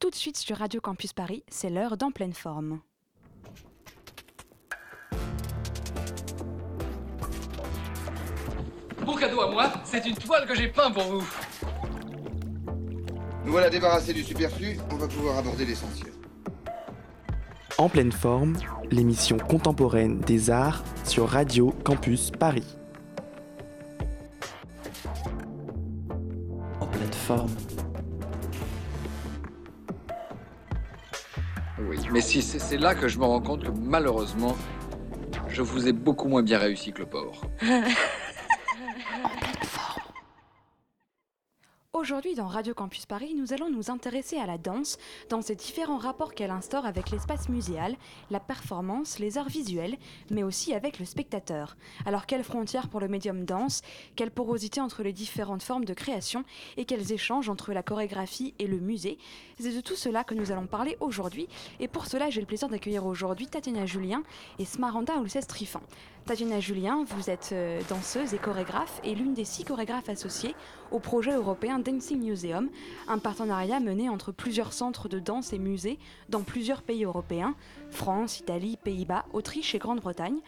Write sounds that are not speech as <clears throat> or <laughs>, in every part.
Tout de suite sur Radio Campus Paris, c'est l'heure d'en pleine forme. Mon cadeau à moi, c'est une toile que j'ai peint pour vous. Nous voilà débarrassés du superflu, on va pouvoir aborder l'essentiel. En pleine forme, l'émission contemporaine des arts sur Radio Campus Paris. En pleine forme. Mais si c'est là que je me rends compte que malheureusement, je vous ai beaucoup moins bien réussi que le porc. <laughs> Aujourd'hui, dans Radio Campus Paris, nous allons nous intéresser à la danse dans ses différents rapports qu'elle instaure avec l'espace muséal, la performance, les arts visuels, mais aussi avec le spectateur. Alors, quelles frontières pour le médium danse? Quelle porosité entre les différentes formes de création? Et quels échanges entre la chorégraphie et le musée? C'est de tout cela que nous allons parler aujourd'hui. Et pour cela, j'ai le plaisir d'accueillir aujourd'hui Tatiana Julien et Smaranda Oulcès Trifan. Tatiana Julien, vous êtes euh, danseuse et chorégraphe et l'une des six chorégraphes associés au projet européen Un partenariat mené entre plusieurs centres de danse et musées dans plusieurs pays européens, France, Italie, Pays-Bas, Autriche et Grande-Bretagne.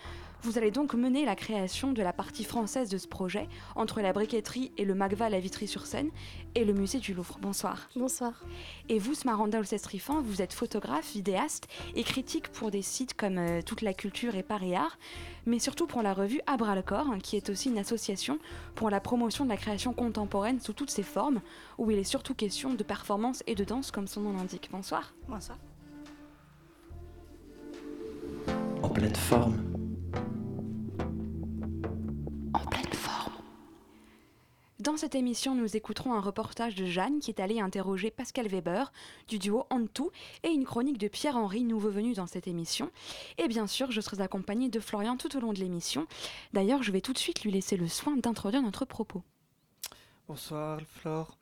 Vous allez donc mener la création de la partie française de ce projet entre la briqueterie et le MACVA à Vitry-sur-Seine et le musée du Louvre. Bonsoir. Bonsoir. Et vous, Smaranda Olcestrifan, vous êtes photographe, vidéaste et critique pour des sites comme euh, Toute la culture et Paris Art, mais surtout pour la revue Abra le corps, hein, qui est aussi une association pour la promotion de la création contemporaine sous toutes ses formes, où il est surtout question de performance et de danse comme son nom l'indique. Bonsoir. Bonsoir. En pleine forme. Dans cette émission, nous écouterons un reportage de Jeanne qui est allée interroger Pascal Weber du duo Antou et une chronique de Pierre-Henri, nouveau venu dans cette émission. Et bien sûr, je serai accompagnée de Florian tout au long de l'émission. D'ailleurs, je vais tout de suite lui laisser le soin d'introduire notre propos. Bonsoir Flore.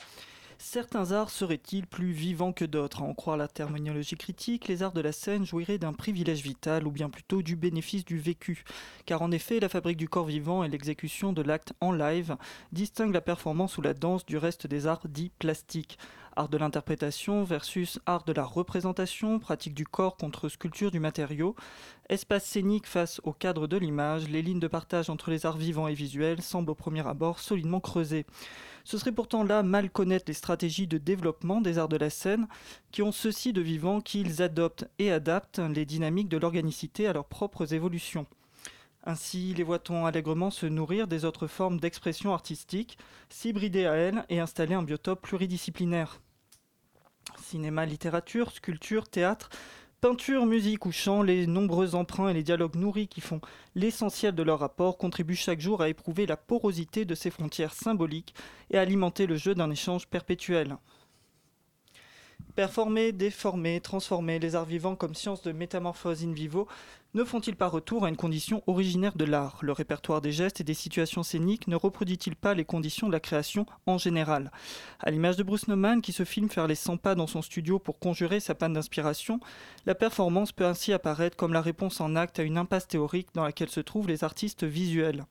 Certains arts seraient-ils plus vivants que d'autres? À en croire la terminologie critique, les arts de la scène jouiraient d'un privilège vital ou bien plutôt du bénéfice du vécu. Car en effet, la fabrique du corps vivant et l'exécution de l'acte en live distinguent la performance ou la danse du reste des arts dits plastiques. Art de l'interprétation versus art de la représentation, pratique du corps contre sculpture du matériau, espace scénique face au cadre de l'image, les lignes de partage entre les arts vivants et visuels semblent au premier abord solidement creusées. Ce serait pourtant là mal connaître les stratégies de développement des arts de la scène qui ont ceci de vivant qu'ils adoptent et adaptent les dynamiques de l'organicité à leurs propres évolutions. Ainsi, les voit-on allègrement se nourrir des autres formes d'expression artistique, s'hybrider à elles et installer un biotope pluridisciplinaire. Cinéma, littérature, sculpture, théâtre, peinture, musique ou chant, les nombreux emprunts et les dialogues nourris qui font l'essentiel de leur rapport contribuent chaque jour à éprouver la porosité de ces frontières symboliques et à alimenter le jeu d'un échange perpétuel. Performer, déformer, transformer les arts vivants comme science de métamorphose in vivo ne font-ils pas retour à une condition originaire de l'art? Le répertoire des gestes et des situations scéniques ne reproduit-il pas les conditions de la création en général? À l'image de Bruce Nauman qui se filme faire les 100 pas dans son studio pour conjurer sa panne d'inspiration, la performance peut ainsi apparaître comme la réponse en acte à une impasse théorique dans laquelle se trouvent les artistes visuels.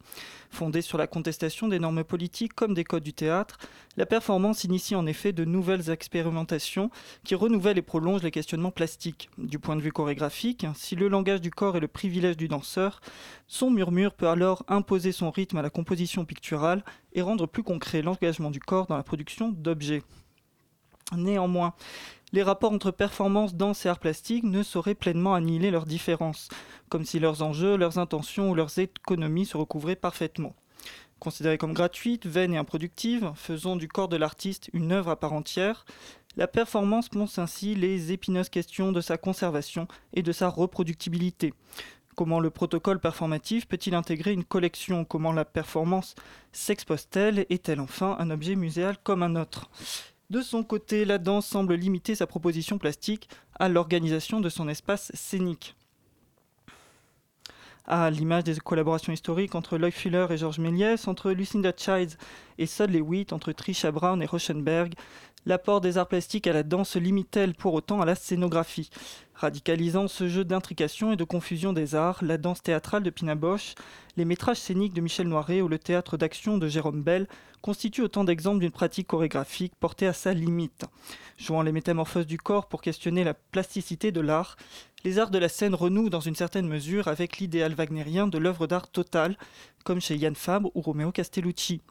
Fondée sur la contestation des normes politiques comme des codes du théâtre, la performance initie en effet de nouvelles expérimentations qui renouvellent et prolongent les questionnements plastiques. Du point de vue chorégraphique, si le langage du corps est le privilège du danseur, son murmure peut alors imposer son rythme à la composition picturale et rendre plus concret l'engagement du corps dans la production d'objets. Néanmoins, les rapports entre performance, danse et art plastique ne sauraient pleinement annihiler leurs différences, comme si leurs enjeux, leurs intentions ou leurs économies se recouvraient parfaitement. Considérée comme gratuite, vaine et improductive, faisant du corps de l'artiste une œuvre à part entière, la performance pose ainsi les épineuses questions de sa conservation et de sa reproductibilité. Comment le protocole performatif peut-il intégrer une collection? Comment la performance s'expose-t-elle? Est-elle enfin un objet muséal comme un autre? De son côté, la danse semble limiter sa proposition plastique à l'organisation de son espace scénique. à l'image des collaborations historiques entre Lloyd Fuller et Georges Méliès, entre Lucinda Childs et Sudley Witt, entre Trisha Brown et Rauschenberg. L'apport des arts plastiques à la danse se limite-t-elle pour autant à la scénographie? Radicalisant ce jeu d'intrication et de confusion des arts, la danse théâtrale de Pina Bosch, les métrages scéniques de Michel Noiret ou le théâtre d'action de Jérôme Bell constituent autant d'exemples d'une pratique chorégraphique portée à sa limite. Jouant les métamorphoses du corps pour questionner la plasticité de l'art, les arts de la scène renouent dans une certaine mesure avec l'idéal wagnérien de l'œuvre d'art totale, comme chez Yann Fabre ou Romeo Castellucci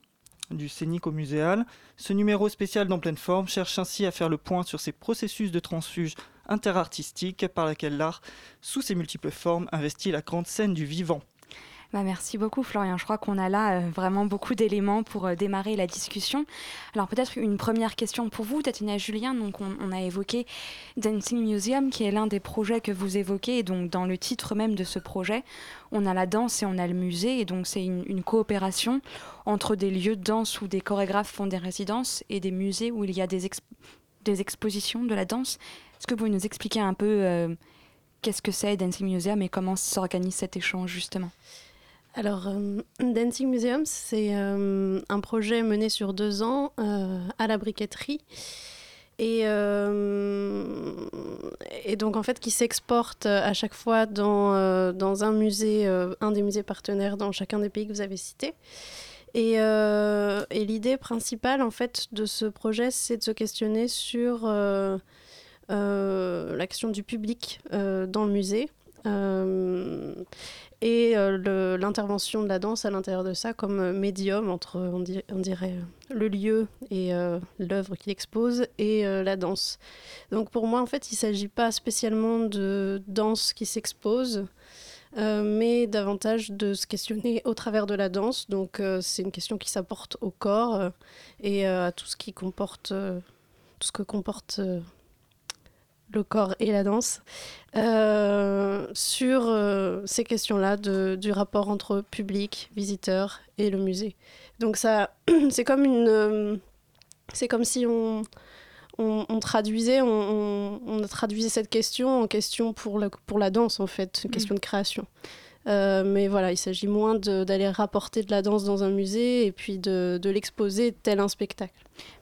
du scénique au muséal. Ce numéro spécial dans pleine forme cherche ainsi à faire le point sur ces processus de transfuge interartistique par laquelle l'art, sous ses multiples formes, investit la grande scène du vivant. Bah, merci beaucoup Florian. Je crois qu'on a là euh, vraiment beaucoup d'éléments pour euh, démarrer la discussion. Alors peut-être une première question pour vous, Tatiana Julien. Donc on, a évoqué Dancing Museum, qui est l'un des projets que vous évoquez. Et donc dans le titre même de ce projet, on a la danse et on a le musée. Et donc c'est une, coopération entre des lieux de danse où des chorégraphes font des résidences et des musées où il y a des, expositions de la danse. Est-ce que vous pouvez nous expliquer un peu euh, qu'est-ce que c'est Dancing Museum et comment s'organise cet échange justement? Alors, euh, Dancing Museum, c'est euh, un projet mené sur deux ans euh, à la briqueterie. Et, donc, en fait, qui s'exporte à chaque fois dans, un musée, un des musées partenaires dans chacun des pays que vous avez cités. Et, l'idée principale, en fait, de ce projet, c'est de se questionner sur la question du public dans le musée. Et euh, l'intervention de la danse à l'intérieur de ça comme euh, médium entre, on, dirait, le lieu et l'œuvre qu'il expose et la danse. Donc pour moi, en fait, il ne s'agit pas spécialement de danse qui s'expose, mais davantage de se questionner au travers de la danse. Donc c'est une question qui s'apporte au corps et à tout ce qui comporte, tout ce que comporte le corps et la danse, euh, sur euh, ces questions-là du rapport entre public, visiteur et le musée. Donc ça, <clears throat> c'est comme une, euh, c'est comme si on, on, traduisait, on, on, traduisait cette question en question pour la, pour la danse en fait, une question mm. de création. Mais voilà, il s'agit moins d'aller rapporter de la danse dans un musée et puis de, l'exposer tel un spectacle.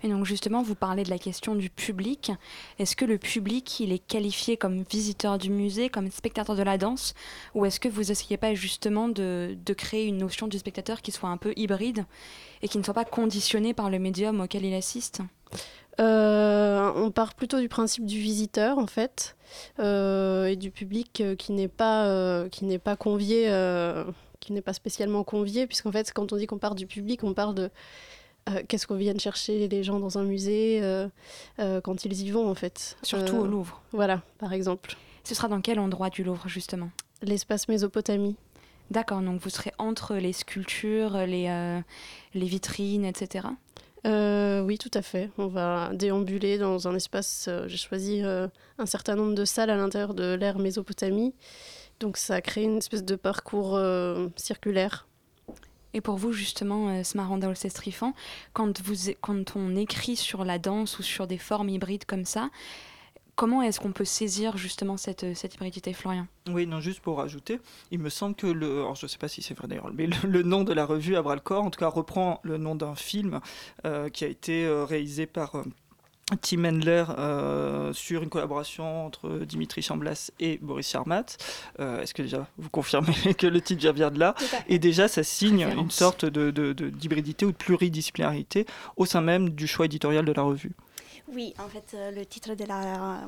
Et donc justement, vous parlez de la question du public. Est-ce que le public, il est qualifié comme visiteur du musée, comme spectateur de la danse? Ou est-ce que vous essayez pas justement de, de, créer une notion du spectateur qui soit un peu hybride et qui ne soit pas conditionné par le médium auquel il assiste? Euh, on part plutôt du principe du visiteur en fait euh, et du public euh, qui n'est pas qui n'est pas convié qui n'est pas spécialement convié puisqu'en fait quand on dit qu'on part du public on parle de qu'est-ce qu'on vient chercher les gens dans un musée quand ils y vont en fait. Surtout au Louvre. Voilà, par exemple. Ce sera dans quel endroit du Louvre justement? L'espace Mésopotamie. D'accord, donc vous serez entre les sculptures, les, les vitrines, etc. oui, tout à fait. On va déambuler dans un espace. J'ai choisi un certain nombre de salles à l'intérieur de l'ère Mésopotamie. Donc ça crée une espèce de parcours circulaire et pour vous, justement, euh, Smaranda Olsestrifan, quand, quand on écrit sur la danse ou sur des formes hybrides comme ça, comment est-ce qu'on peut saisir justement cette, euh, cette hybridité, Florian? Oui, non, juste pour rajouter, il me semble que le. Alors, je ne sais pas si c'est vrai d'ailleurs, mais le, nom de la revue à bras le corps, en tout cas, reprend le nom d'un film euh, qui a été réalisé par. Tim euh, sur une collaboration entre Dimitri Chamblas et Boris Charmat. Euh, est-ce que déjà vous confirmez <laughs> que le titre vient de là? Et déjà, ça signe une sorte d'hybridité de, ou de pluridisciplinarité au sein même du choix éditorial de la revue. Oui, en fait, euh, le titre de la,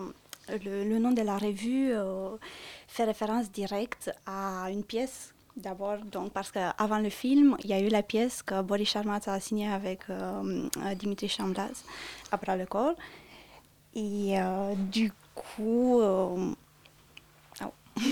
le nom de la revue fait référence directe à une pièce D'abord, donc, parce qu'avant le film, il y a eu la pièce que Boris Charmat a signée avec euh, euh, Dimitri Chamblas, après le corps. Et euh, du coup. Oh. <laughs>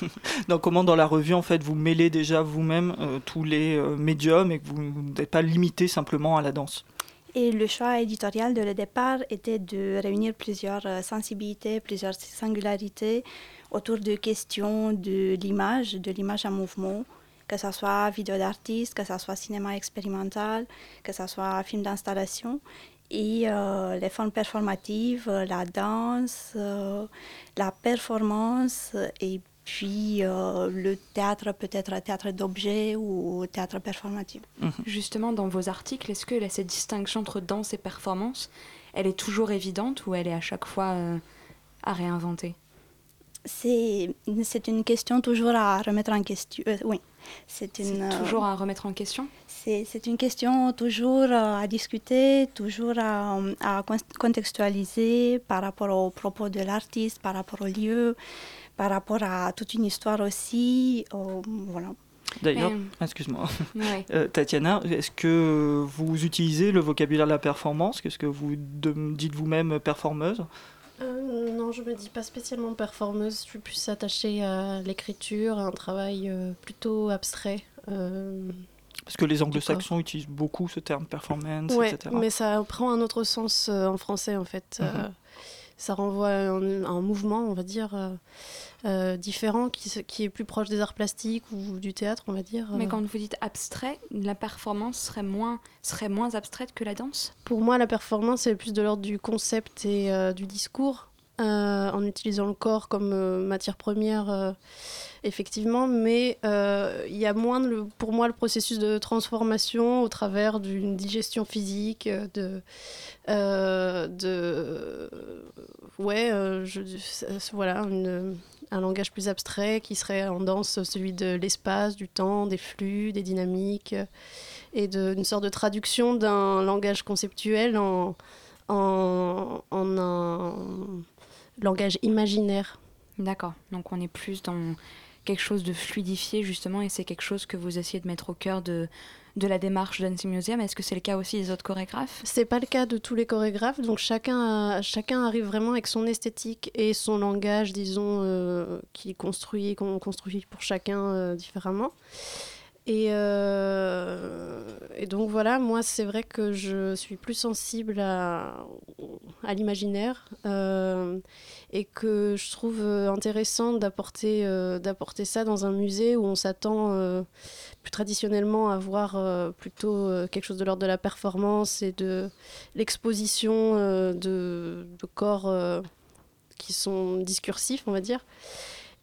<laughs> donc, comment dans la revue, en fait, vous mêlez déjà vous-même tous les médiums et que vous n'êtes pas limité simplement à la danse? Et le choix éditorial de le départ était de réunir plusieurs sensibilités, plusieurs singularités, autour de questions de l'image, de l'image en mouvement, que ce soit vidéo d'artiste, que ce soit cinéma expérimental, que ce soit film d'installation. Et euh, les formes performatives, la danse, euh, la performance et puis euh, le théâtre peut être théâtre d'objets ou théâtre performatif. Mhm. Justement, dans vos articles, est-ce que là, cette distinction entre danse et performance, elle est toujours évidente ou elle est à chaque fois euh, à réinventer? C'est c'est une question toujours à remettre en question. euh, oui, c'est une, toujours à remettre en question? C'est c'est une question toujours à discuter, toujours à, à con- contextualiser par rapport aux propos de l'artiste, par rapport au lieu, par rapport à toute une histoire aussi. au- voilà. D'ailleurs, Mais- excuse-moi, Ouais. <laughs> Euh, Tatiana, est-ce que vous utilisez le vocabulaire de la performance? Qu'est-ce que vous de- dites vous-même performeuse? Euh, non, je me dis pas spécialement performeuse. Je suis plus attachée à l'écriture, à un travail euh, plutôt abstrait. Euh, Parce que les anglo-saxons utilisent beaucoup ce terme performance, ouais, etc. mais ça prend un autre sens euh, en français en fait. Euh, ça renvoie à un, un mouvement, on va dire, euh, euh, différent, qui, qui est plus proche des arts plastiques ou du théâtre, on va dire. Mais Euh, quand vous dites abstrait, la performance serait moins, serait moins abstraite que la danse? Pour moi, la performance, c'est plus de l'ordre du concept et euh, du discours, euh, en utilisant le corps comme euh, matière première, euh, effectivement. Mais il y a moins, le, pour moi, le processus de transformation au travers d'une digestion physique, de. de ouais, voilà, un langage plus abstrait qui serait en danse celui de l'espace, du temps, des flux, des dynamiques et d'une sorte de traduction d'un langage conceptuel en, en un langage imaginaire. D'accord. Donc on est plus dans quelque chose de fluidifié justement et c'est quelque chose que vous essayez de mettre au cœur de, de la démarche Dancing Museum. Est-ce que c'est le cas aussi des autres chorégraphes? C'est pas le cas de tous les chorégraphes, donc chacun, a- chacun arrive vraiment avec son esthétique et son langage, disons, euh, qui construit, qu'on construit pour chacun euh, différemment. Et, euh, et donc voilà, moi c'est vrai que je suis plus sensible à, l'imaginaire euh, et que je trouve euh, intéressant d'apporter d'apporter ça dans un musée où on s'attend plus traditionnellement à voir plutôt quelque chose de l'ordre de la performance et de l'exposition de, de corps qui sont discursifs, on va dire.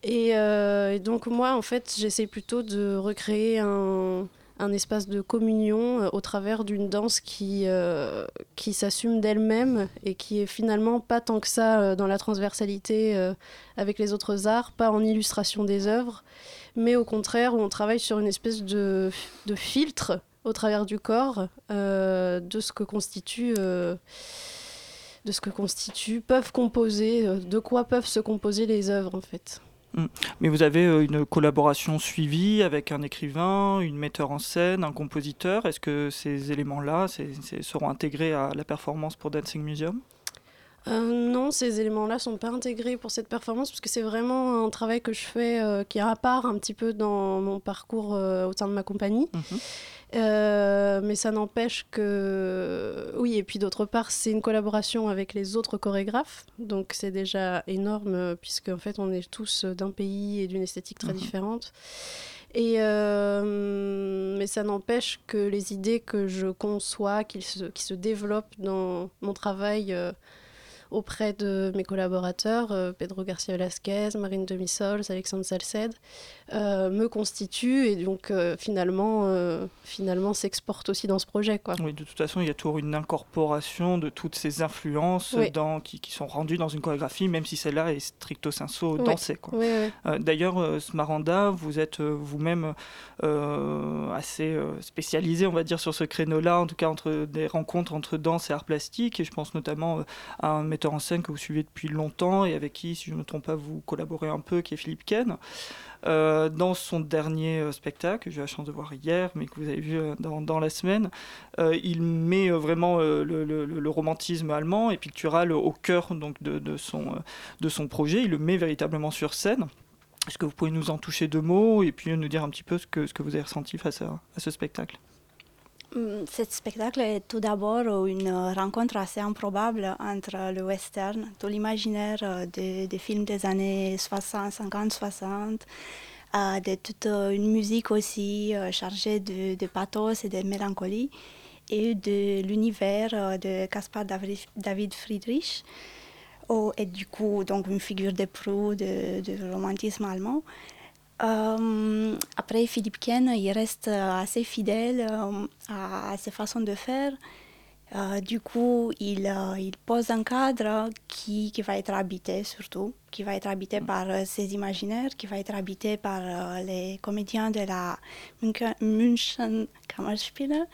Et, euh, et donc moi, en fait, j'essaie plutôt de recréer un, espace de communion euh, au travers d'une danse qui, euh, qui s'assume d'elle-même et qui est finalement pas tant que ça dans la transversalité avec les autres arts, pas en illustration des œuvres, mais au contraire où on travaille sur une espèce de, filtre au travers du corps de ce que constitue de ce que constitue peuvent composer de quoi peuvent se composer les œuvres en fait Mais vous avez euh, une collaboration suivie avec un écrivain, une metteur en scène, un compositeur. Est-ce que ces éléments-là seront intégrés à la performance pour Dancing Museum? Euh, non, ces éléments-là sont pas intégrés pour cette performance parce que c'est vraiment un travail que je fais euh, qui est à part un petit peu dans mon parcours euh, au sein de ma compagnie. Mhm. Mais ça n'empêche que oui et puis d'autre part c'est une collaboration avec les autres chorégraphes donc c'est déjà énorme puisque en fait on est tous d'un pays et d'une esthétique très Mhm. différente et euh, mais ça n'empêche que les idées que je conçois qu'ils se, qui se développent dans mon travail euh, auprès de mes collaborateurs, euh, Pedro Garcia Velasquez, Marine Demisols, Alexandre Salced, euh, me constituent et donc euh, finalement, finalement s'exportent aussi dans ce projet. Quoi. Oui, de toute façon, il y a toujours une incorporation de toutes ces influences Oui. dans, qui, qui sont rendues dans une chorégraphie, même si celle-là est stricto sensu Oui. dansée. Quoi. Oui, D'ailleurs, Smaranda, vous êtes vous-même assez spécialisé, on va dire, sur ce créneau-là, en tout cas entre des rencontres entre danse et art plastique. Et je pense notamment à un en scène que vous suivez depuis longtemps et avec qui, si je ne me trompe pas, vous collaborez un peu, qui est Philippe Ken. Euh, dans son dernier euh, spectacle, que j'ai eu la chance de voir hier, mais que vous avez vu euh, dans, la semaine, il met vraiment le, romantisme allemand et pictural au cœur donc, de, son, projet. Il le met véritablement sur scène. Est-ce que vous pouvez nous en toucher deux mots et puis nous dire un petit peu ce que, vous avez ressenti face à, ce spectacle? Ce spectacle est tout d'abord une rencontre assez improbable entre le western, tout l'imaginaire euh, des, films des années 60, 50, 60, euh, de toute euh, une musique aussi euh, chargée de, pathos et de mélancolie, et de l'univers euh, de Caspar David Friedrich, et du coup, donc une figure de proue de, de romantisme allemand. Euh, après, Philippe Ken, il reste assez fidèle euh, à, à, ses façons de faire. Euh, du coup, il, euh, il, pose un cadre qui, qui, va être habité surtout, qui va être habité par euh, ses imaginaires, qui va être habité par les comédiens de la München Kammerspiele.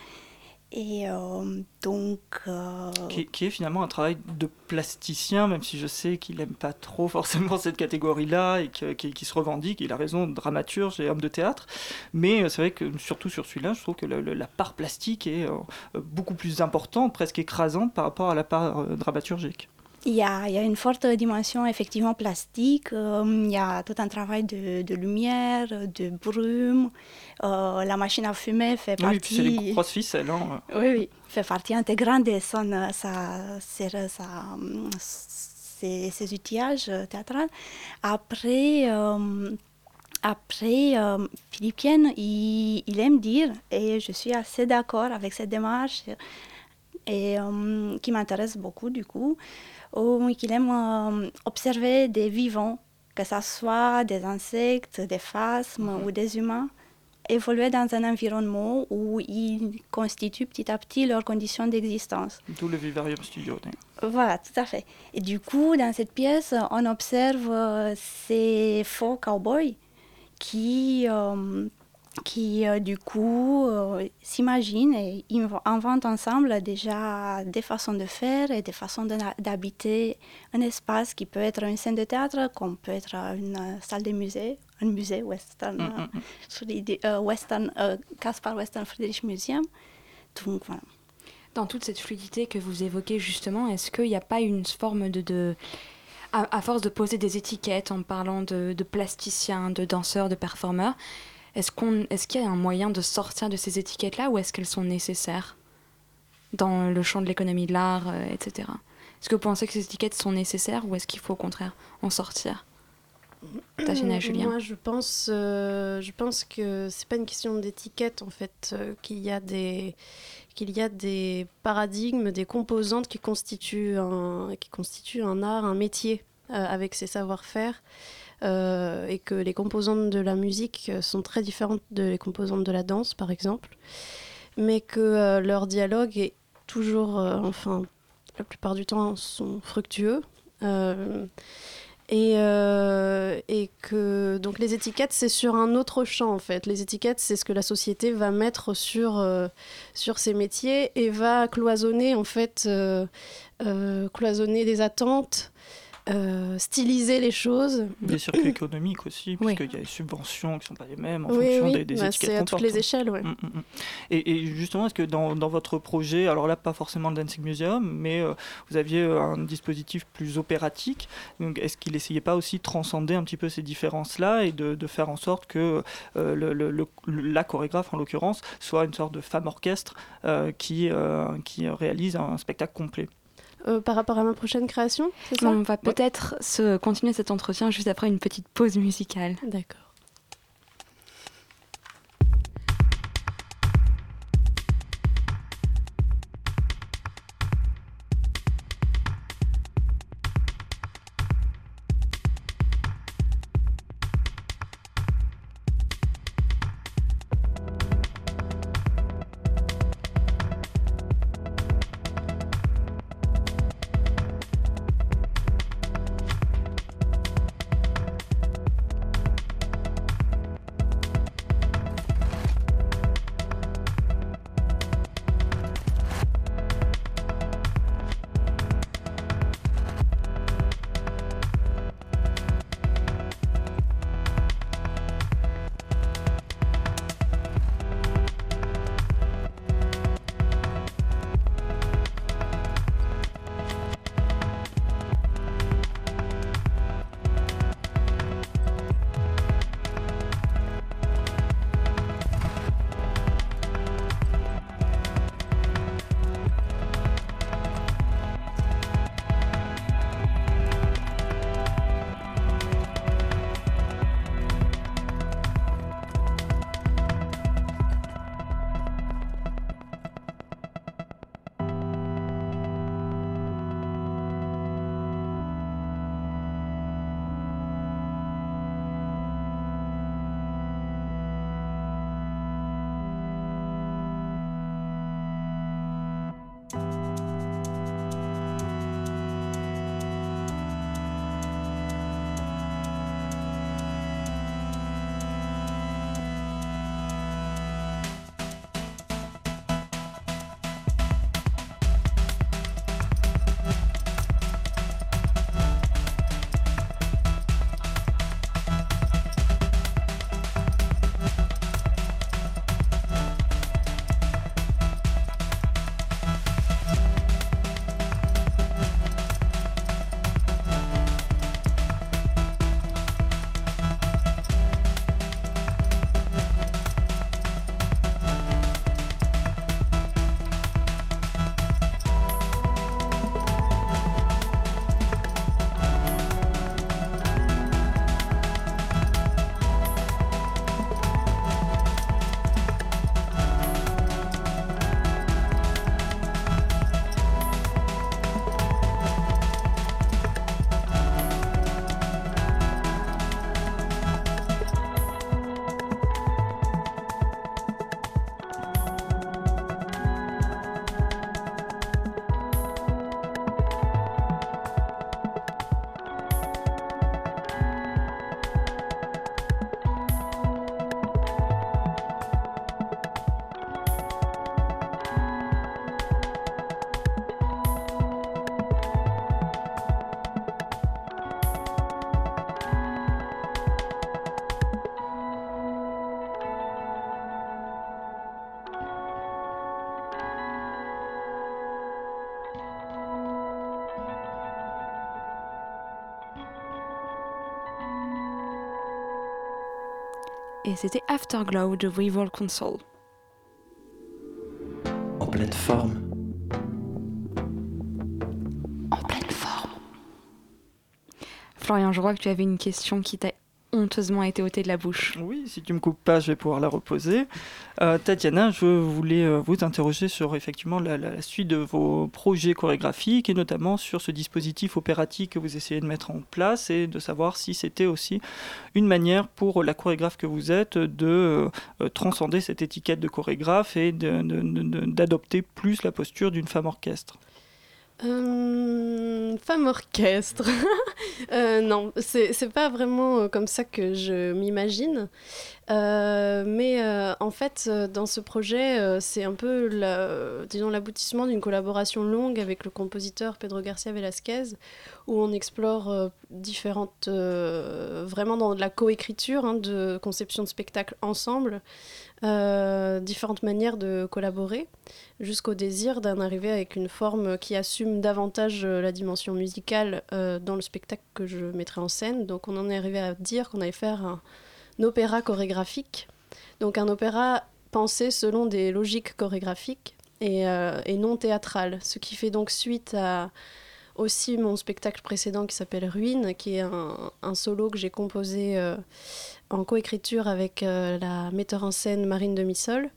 Et euh, donc. Euh... Qui, est finalement un travail de plasticien, même si je sais qu'il n'aime pas trop forcément <laughs> cette catégorie-là et qui, qui, se revendique, il a raison, dramaturge et homme de théâtre. Mais c'est vrai que surtout sur celui-là, je trouve que le, la part plastique est euh, beaucoup plus importante, presque écrasante par rapport à la part euh, dramaturgique. Il y, a, il y, a, une forte dimension effectivement plastique. Euh, il y a tout un travail de, de lumière, de brume. Euh, la machine à fumer fait partie. Oui, puis c'est les grosses ficelles. Hein. Oui, oui, fait partie intégrante de son, sa, sa, sa, ses, ses outillages théâtraux. Après. Euh, après, euh, Philippe il, il, aime dire, et je suis assez d'accord avec cette démarche, et euh, qui m'intéresse beaucoup du coup, ou qu'il aime euh, observer des vivants, que ce soit des insectes, des phasmes mm -hmm. ou des humains, évoluer dans un environnement où ils constituent petit à petit leurs conditions d'existence. D'où le Vivarium Studio. Voilà, tout à fait. Et du coup, dans cette pièce, on observe euh, ces faux cowboys qui... Euh, qui euh, du coup euh, s'imaginent et inventent ensemble déjà des façons de faire et des façons d'habiter un espace qui peut être une scène de théâtre, comme peut être une salle de musée, un musée western, mm -hmm. euh, western Caspar Western Friedrich Museum. Donc voilà. Dans toute cette fluidité que vous évoquez justement, est-ce qu'il n'y a pas une forme de, de à, à, force de poser des étiquettes en parlant de, de plasticiens, de danseurs, de performeurs, est-ce qu'on, est-ce qu'il y a un moyen de sortir de ces étiquettes-là ou est-ce qu'elles sont nécessaires dans le champ de l'économie de l'art, euh, etc. Est-ce que vous pensez que ces étiquettes sont nécessaires ou est-ce qu'il faut au contraire en sortir? Tachina, Julien Moi, je pense, euh, je pense que c'est pas une question d'étiquette en fait, euh, qu'il y a des qu'il y a des paradigmes, des composantes qui constituent un, qui constituent un art, un métier euh, avec ses savoir-faire. Euh, et que les composantes de la musique sont très différentes des composantes de la danse, par exemple, mais que euh, leur dialogue est toujours, euh, enfin, la plupart du temps, sont fructueux. Et, et, que donc les étiquettes c'est sur un autre champ en fait les étiquettes c'est ce que la société va mettre sur sur ces métiers et va cloisonner en fait cloisonner des attentes euh, styliser les choses. Des circuits économiques aussi, puisqu'il oui. y a des subventions qui ne sont pas les mêmes en oui, fonction oui. des, des bah, étiquettes C'est à toutes les échelles, ouais. Mm, mm, mm. Et, et, justement, est-ce que dans, dans, votre projet, alors là, pas forcément le Dancing Museum, mais euh, vous aviez un dispositif plus opératique, donc est-ce qu'il n'essayait pas aussi de transcender un petit peu ces différences-là et de, de, faire en sorte que euh, le, le, le, la chorégraphe, en l'occurrence, soit une sorte de femme orchestre euh, qui, qui réalise un spectacle complet? Euh, par rapport à ma prochaine création, ça? On va peut-être ouais. se continuer cet entretien juste après une petite pause musicale. D'accord. Et c'était Afterglow de Rival Console. En pleine forme. En pleine forme. Florian, je vois que tu avais une question qui t'a honteusement été ôtée de la bouche. Oui, si tu me coupes pas, je vais pouvoir la reposer. Euh, Tatiana, je voulais euh, vous interroger sur effectivement la, la, suite de vos projets chorégraphiques et notamment sur ce dispositif opératique que vous essayez de mettre en place et de savoir si c'était aussi une manière pour la chorégraphe que vous êtes de euh, transcender cette étiquette de chorégraphe et d'adopter plus la posture d'une femme orchestre. Euh, femme orchestre. <laughs> euh, non, c'est pas vraiment euh, comme ça que je m'imagine. Euh, mais euh, en fait, dans ce projet, c'est un peu l'aboutissement d'une collaboration longue avec le compositeur Pedro Garcia Velasquez, où on explore différentes, vraiment dans de la coécriture, hein, de conception de spectacle ensemble, différentes manières de collaborer, jusqu'au désir d'en arriver avec une forme qui assume davantage la dimension musicale dans le spectacle que je mettrai en scène. Donc on en est arrivé à dire qu'on allait faire un, opéra chorégraphique, donc un opéra pensé selon des logiques chorégraphiques et, et non théâtrales, ce qui fait donc suite à aussi mon spectacle précédent qui s'appelle Ruine, qui est un, solo que j'ai composé en coécriture avec euh, la metteur en scène Marine Demisol.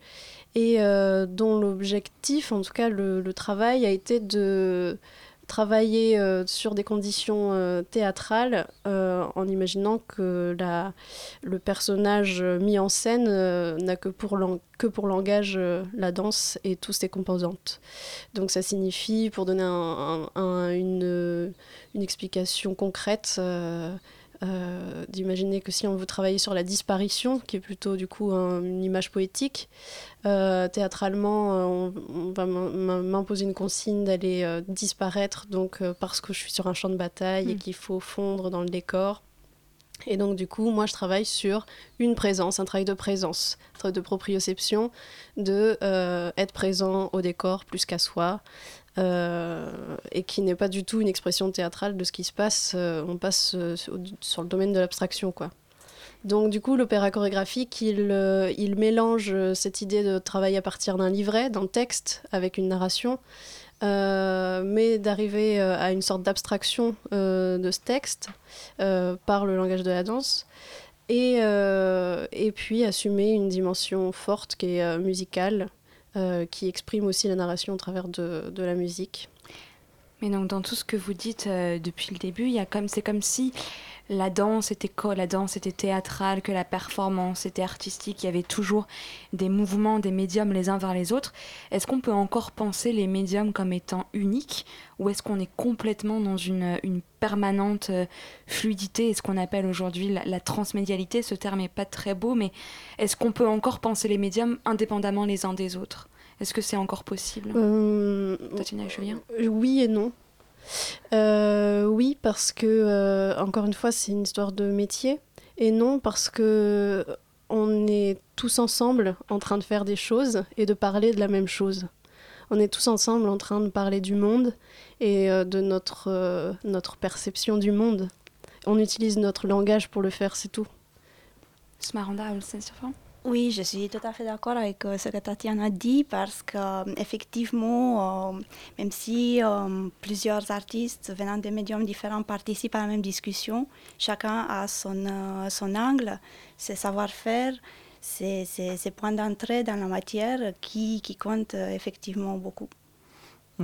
Et euh, dont l'objectif, en tout cas le, travail, a été de travailler euh, sur des conditions théâtrales en imaginant que la, le personnage mis en scène n'a que pour, que pour langage la danse et toutes ses composantes. Donc ça signifie, pour donner une, une, explication concrète, euh, d'imaginer que si on veut travailler sur la disparition, qui est plutôt du coup une image poétique, euh, théâtralement, euh, on, va m'imposer une consigne d'aller disparaître, donc parce que je suis sur un champ de bataille et mm. qu'il faut fondre dans le décor. Et donc du coup, moi je travaille sur une présence, un travail de présence, un travail de proprioception, de être présent au décor plus qu'à soi, euh, et qui n'est pas du tout une expression théâtrale de ce qui se passe. Euh, on passe euh, sur le domaine de l'abstraction, quoi. Donc du coup, l'opéra chorégraphique, il, mélange cette idée de travail à partir d'un livret, d'un texte, avec une narration, mais d'arriver à une sorte d'abstraction de ce texte par le langage de la danse. Et, puis assumer une dimension forte qui est musicale, qui exprime aussi la narration au travers de, de, la musique. Mais donc dans tout ce que vous dites euh, depuis le début, il y a comme c'est comme si la danse était la danse était théâtrale, que la performance était artistique, il y avait toujours des mouvements, des médiums les uns vers les autres. Est-ce qu'on peut encore penser les médiums comme étant uniques ou est-ce qu'on est complètement dans une, une permanente euh, fluidité? Et ce qu'on appelle aujourd'hui la, la, transmédialité. Ce terme n'est pas très beau, mais est-ce qu'on peut encore penser les médiums indépendamment les uns des autres? Est-ce que c'est encore possible euh, Tatiana Julien Oui et non. Euh, oui, parce que, euh, encore une fois, c'est une histoire de métier. Et non, parce que on est tous ensemble en train de faire des choses et de parler de la même chose. On est tous ensemble en train de parler du monde et euh, de notre, notre perception du monde. On utilise notre langage pour le faire, c'est tout. Smaranda, oui, je suis tout à fait d'accord avec euh, ce que Tatiana dit parce qu'effectivement, euh, même si euh, plusieurs artistes venant de médiums différents participent à la même discussion, chacun a son, son angle, ses savoir-faire, ses, ses, points d'entrée dans la matière qui, qui comptent effectivement beaucoup.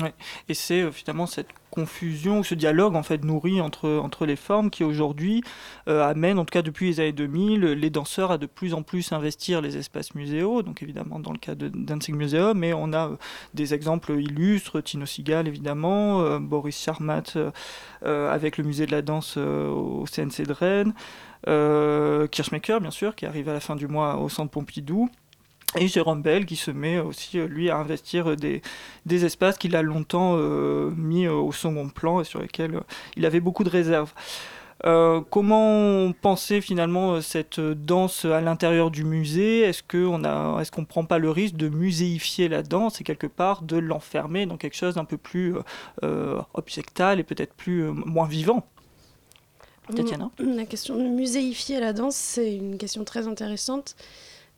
Ouais. Et c'est finalement cette confusion, ce dialogue en fait nourri entre, entre les formes qui aujourd'hui euh, amène, en tout cas depuis les années 2000, les danseurs à de plus en plus investir les espaces muséaux, donc évidemment dans le cas de Dancing Museum, mais on a euh, des exemples illustres, Tino Sigal évidemment, euh, Boris Charmat avec le musée de la danse au CNC de Rennes, Kirchmaker bien sûr, qui arrive à la fin du mois au centre Pompidou, et Jérôme Bell qui se met aussi, euh, lui, à investir euh, des, des espaces qu'il a longtemps euh, mis au second plan et sur lesquels il avait beaucoup de réserves. comment penser finalement cette danse à l'intérieur du musée? Est-ce qu'on est qu'on ne prend pas le risque de muséifier la danse et quelque part de l'enfermer dans quelque chose d'un peu plus objectal et peut-être plus moins vivant? La question de muséifier la danse, c'est une question très intéressante.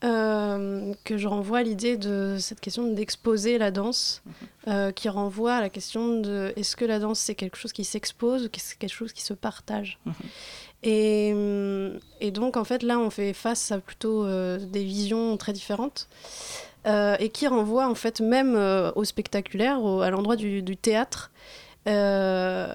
Euh, que je renvoie à l'idée de cette question d'exposer la danse, euh, qui renvoie à la question de est-ce que la danse c'est quelque chose qui s'expose ou c'est quelque chose qui se partage? Et, et, donc en fait là on fait face à plutôt euh, des visions très différentes et qui renvoient en fait même au spectaculaire, au, à l'endroit du, du, théâtre. Euh,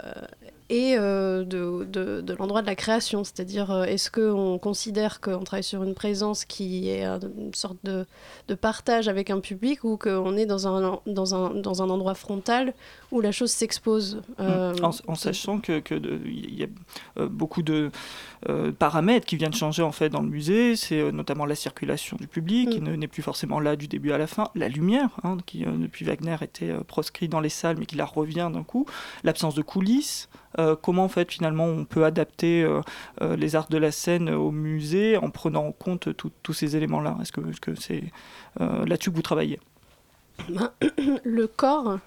et euh, de, de, de l'endroit de la création. C'est-à-dire, euh, est-ce qu'on considère qu'on travaille sur une présence qui est une sorte de, de partage avec un public ou qu'on est dans un, dans, un, dans un endroit frontal où la chose s'expose euh, en, en, sachant qu'il que y a beaucoup de euh, paramètres qui viennent changer en fait dans le musée, c'est notamment la circulation du public, mm. qui n'est plus forcément là du début à la fin, la lumière, hein, qui depuis Wagner était proscrit dans les salles mais qui la revient d'un coup, l'absence de coulisses, euh, comment en fait finalement on peut adapter euh, euh, les arts de la scène au musée en prenant en compte tous ces éléments-là? Est-ce que c'est -ce c'est là-dessus que vous travaillez? Ben, <clears throat> Le corps,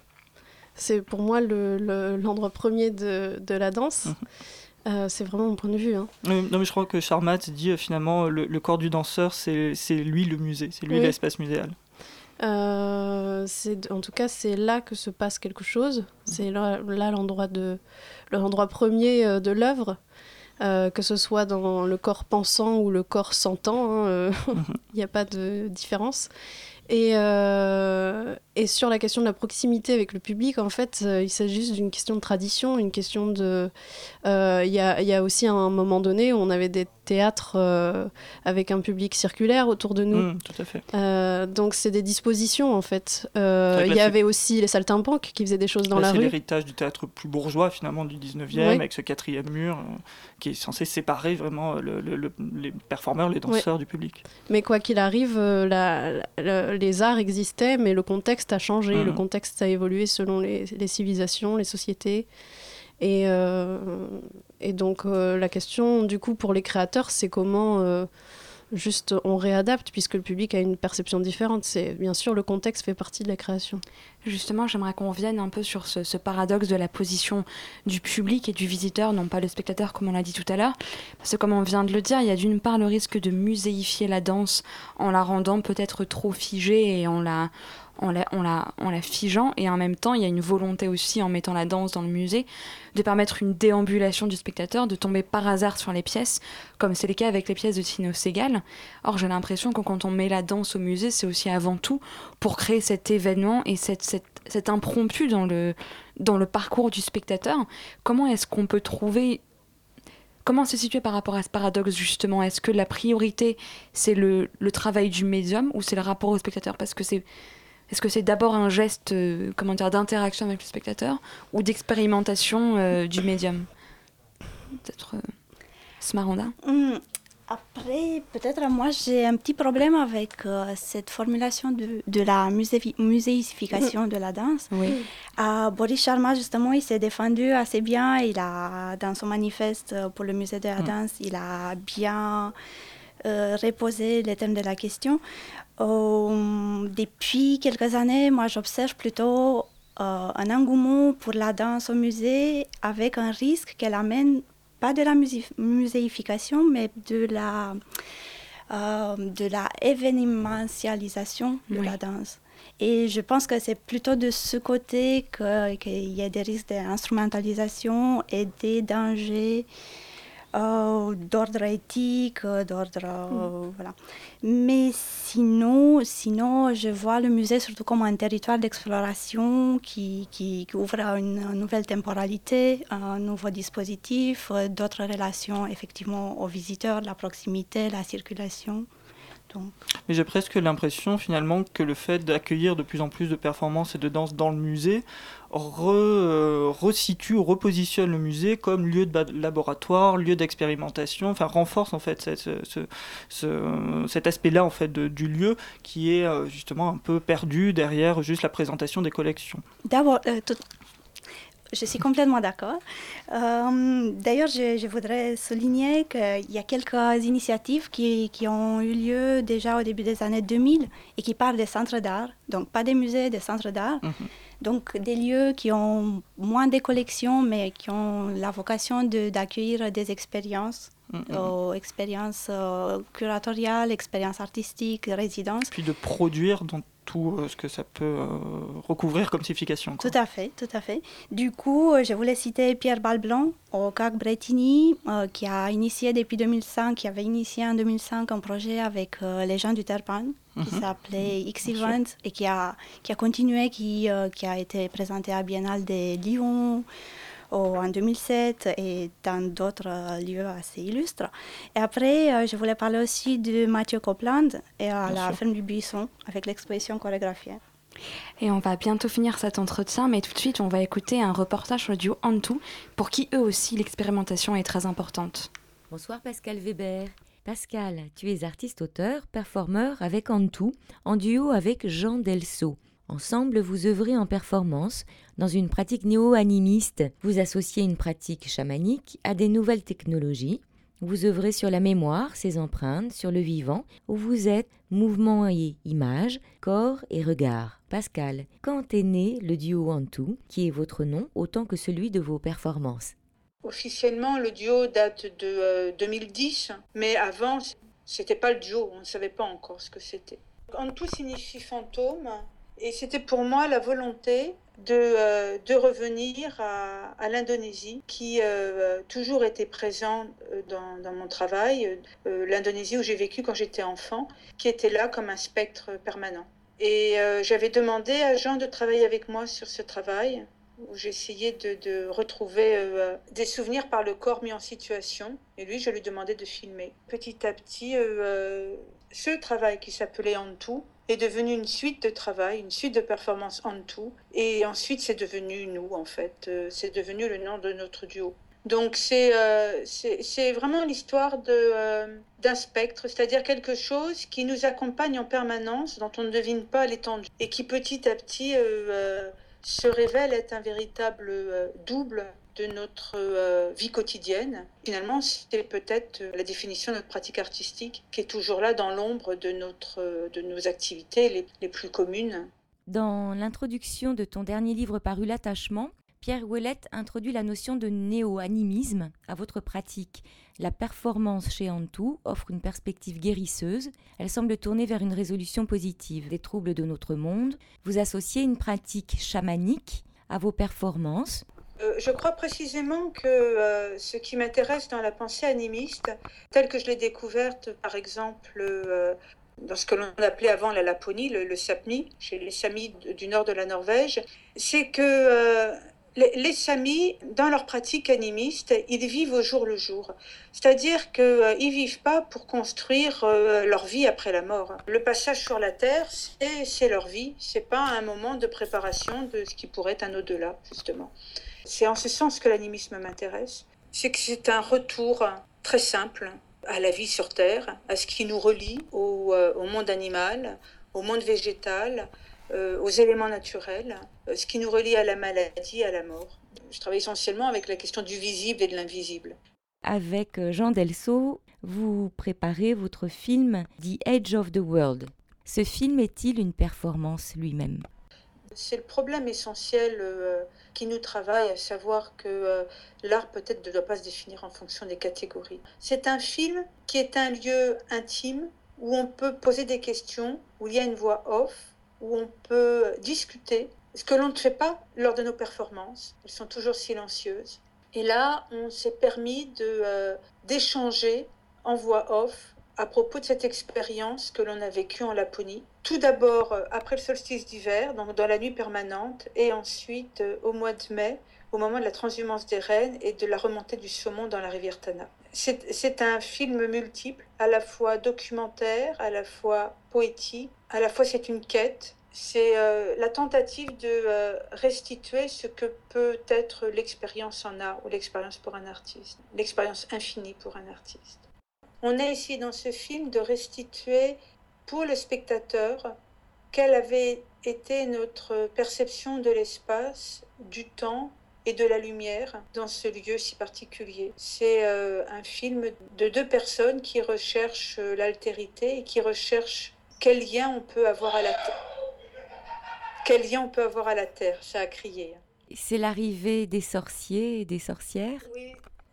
c'est pour moi l'endroit le, le, premier de, de, la danse. Mmh. Euh, c'est vraiment mon point de vue. Hein. Non, mais je crois que Charmat dit euh, finalement le, le, corps du danseur, c'est lui le musée, c'est lui oui. l'espace muséal. Euh, en tout cas, c'est là que se passe quelque chose. C'est là l'endroit de l'endroit premier euh, de l'œuvre, euh, que ce soit dans le corps pensant ou le corps sentant. Hein, <laughs> il hein, n'y a pas de différence. Et, euh, et, sur la question de la proximité avec le public, en fait, euh, il s'agit juste d'une question de tradition, une question de... Euh, il y, a, y, a, aussi un moment donné où on avait des théâtres euh, avec un public circulaire autour de nous. Mmh, tout à fait. Donc c'est des dispositions, en fait. Il y avait aussi les saltimbanques qui faisaient des choses dans là, la rue. C'est l'héritage du théâtre plus bourgeois, finalement, du 19e, oui. avec ce quatrième mur qui est censé séparer vraiment le, le, le, les performeurs, les danseurs oui. du public. Mais quoi qu'il arrive, la, la, les arts existaient, mais le contexte a changé, mmh. le contexte a évolué selon les, les civilisations, les sociétés. Et, euh, et donc euh, la question, du coup, pour les créateurs, c'est comment euh, juste on réadapte, puisque le public a une perception différente. C'est Bien sûr, le contexte fait partie de la création. Justement, j'aimerais qu'on revienne un peu sur ce, ce, paradoxe de la position du public et du visiteur, non pas le spectateur comme on l'a dit tout à l'heure. Parce que comme on vient de le dire, il y a d'une part le risque de muséifier la danse en la rendant peut-être trop figée et en la, en la, figeant et en même temps il y a une volonté aussi en mettant la danse dans le musée de permettre une déambulation du spectateur, de tomber par hasard sur les pièces, comme c'est le cas avec les pièces de Tino Segal. Or j'ai l'impression que quand on met la danse au musée, c'est aussi avant tout pour créer cet événement et cet impromptu dans le, dans le parcours du spectateur. Comment est-ce qu'on peut trouver Comment se situer par rapport à ce paradoxe justement? Est-ce que la priorité c'est le, le travail du médium ou c'est le rapport au spectateur? Parce que c'est est-ce que c'est d'abord un geste euh, comment dire, d'interaction avec le spectateur ou d'expérimentation euh, du médium? Peut-être euh, Smaranda? Mmh. Après, peut-être moi j'ai un petit problème avec euh, cette formulation de, de la musé muséification de la danse. Oui. Euh, Boris Sharma, justement, il s'est défendu assez bien. Il a, dans son manifeste pour le musée de la danse, il a bien euh, reposé les thèmes de la question. Euh, depuis quelques années, moi, j'observe plutôt euh, un engouement pour la danse au musée avec un risque qu'elle amène pas de la musé muséification, mais de la, euh, de la événementialisation de oui. la danse. Et je pense que c'est plutôt de ce côté qu'il que y a des risques d'instrumentalisation et des dangers euh, d'ordre éthique, d'ordre... Euh, mm. Voilà. Mais sinon, sinon, je vois le musée surtout comme un territoire d'exploration qui, qui, qui, ouvre une, une, nouvelle temporalité, un nouveau dispositif, euh, d'autres relations effectivement aux visiteurs, la proximité, la circulation. Donc. Mais j'ai presque l'impression finalement que le fait d'accueillir de plus en plus de performances et de danse dans le musée re, euh, resitue ou repositionne le musée comme lieu de laboratoire, lieu d'expérimentation, enfin renforce en fait cette, ce, ce, cet aspect-là en fait de, du lieu qui est euh, justement un peu perdu derrière juste la présentation des collections. D'abord, euh, tout... Je suis complètement d'accord. Euh, D'ailleurs, je, je, voudrais souligner qu'il y a quelques initiatives qui, qui, ont eu lieu déjà au début des années 2000 et qui parlent des centres d'art, donc pas des musées, des centres d'art. Mm -hmm Donc des lieux qui ont moins de collections, mais qui ont la vocation d'accueillir des expériences aux expériences euh, curatoriales, expériences artistiques, résidences. Puis de produire dans tout euh, ce que ça peut euh, recouvrir comme signification. Tout à fait, tout à fait. Du coup, je voulais citer Pierre Balblanc au CAC Bretigny, qui a initié depuis 2005, qui avait initié en 2005 un projet avec les gens du Terpan, qui mhm. s'appelait X Event, et qui a, qui a continué, qui, qui a été présenté à Biennale de Lyon, en 2007 et dans d'autres euh, lieux assez illustres. Et après, euh, je voulais parler aussi de Mathieu Copland et à la ferme du Buisson avec l'exposition chorégraphiée. Et on va bientôt finir cet entretien, mais tout de suite, on va écouter un reportage le duo Antou, pour qui eux aussi l'expérimentation est très importante. Bonsoir Pascal Weber. Pascal, tu es artiste-auteur, performeur avec Antou, en duo avec Jean Delso. Ensemble, vous œuvrez en performance dans une pratique néo-animiste. Vous associez une pratique chamanique à des nouvelles technologies. Vous œuvrez sur la mémoire, ses empreintes, sur le vivant, où vous êtes mouvement et image, corps et regard. Pascal, quand est né le duo Antou, qui est votre nom autant que celui de vos performances? Officiellement, le duo date de 2010, euh, mais avant, c'était pas le duo, on ne savait pas encore ce que c'était. Antou signifie fantôme, et c'était pour moi la volonté de, euh, de revenir à, l'Indonésie, qui euh, toujours était présent euh, dans mon travail, l'Indonésie où j'ai vécu quand j'étais enfant, qui était là comme un spectre permanent. Et j'avais demandé à Jean de travailler avec moi sur ce travail, où j'essayais de, retrouver des souvenirs par le corps mis en situation. Et lui, je lui demandais de filmer. Petit à petit, ce travail qui s'appelait En tout est devenu une suite de travail, une suite de performances en tout. Et ensuite, c'est devenu nous, en fait. Euh, c'est devenu le nom de notre duo. Donc, c'est euh, vraiment l'histoire euh, d'un spectre, c'est-à-dire quelque chose qui nous accompagne en permanence, dont on ne devine pas l'étendue, et qui petit à petit se révèle être un véritable double de notre euh, vie quotidienne. Finalement, c'est peut-être euh, la définition de notre pratique artistique qui est toujours là dans l'ombre de, euh, de nos activités les, les plus communes. Dans l'introduction de ton dernier livre paru L'attachement, Pierre Ouellette introduit la notion de néo-animisme à votre pratique. La performance chez Antou offre une perspective guérisseuse. Elle semble tourner vers une résolution positive des troubles de notre monde. Vous associez une pratique chamanique à vos performances. Euh, je crois précisément que euh, ce qui m'intéresse dans la pensée animiste, telle que je l'ai découverte par exemple euh, dans ce que l'on appelait avant la Laponie, le, le, chez les Samis du nord de la Norvège, c'est que les, Samis, dans leur pratique animiste, ils vivent au jour le jour. C'est-à-dire qu'ils ne vivent pas pour construire leur vie après la mort. Le passage sur la Terre, c'est leur vie. C'est pas un moment de préparation de ce qui pourrait être un au-delà, justement. C'est en ce sens que l'animisme m'intéresse. C'est que c'est un retour très simple à la vie sur Terre, à ce qui nous relie au, euh, monde animal, au monde végétal, euh, aux éléments naturels, euh, ce qui nous relie à la maladie, à la mort. Je travaille essentiellement avec la question du visible et de l'invisible. Avec Jean Delso, vous préparez votre film The Edge of the World. Ce film est-il une performance lui-même? C'est le problème essentiel euh, qui nous travaille, à savoir que euh, l'art peut-être ne doit pas se définir en fonction des catégories. C'est un film qui est un lieu intime où on peut poser des questions, où il y a une voix off, où on peut discuter, ce que l'on ne fait pas lors de nos performances. Elles sont toujours silencieuses. Et là, on s'est permis de euh, d'échanger en voix off à propos de cette expérience que l'on a vécue en Laponie. Tout d'abord euh, après le solstice d'hiver, donc dans la nuit permanente, et ensuite euh, au mois de mai, au moment de la transhumance des rennes et de la remontée du saumon dans la rivière Tana. C'est un film multiple, à la fois documentaire, à la fois poétique, à la fois c'est une quête, c'est euh, la tentative de restituer ce que peut être l'expérience en art ou l'expérience pour un artiste, l'expérience infinie pour un artiste. On a essayé dans ce film de restituer pour le spectateur quelle avait été notre perception de l'espace, du temps et de la lumière dans ce lieu si particulier. C'est euh, un film de deux personnes qui recherchent euh, l'altérité et qui recherchent quel lien on peut avoir à la terre. Quel lien on peut avoir à la terre. Ça a crié. C'est l'arrivée des sorciers et des sorcières. Oui.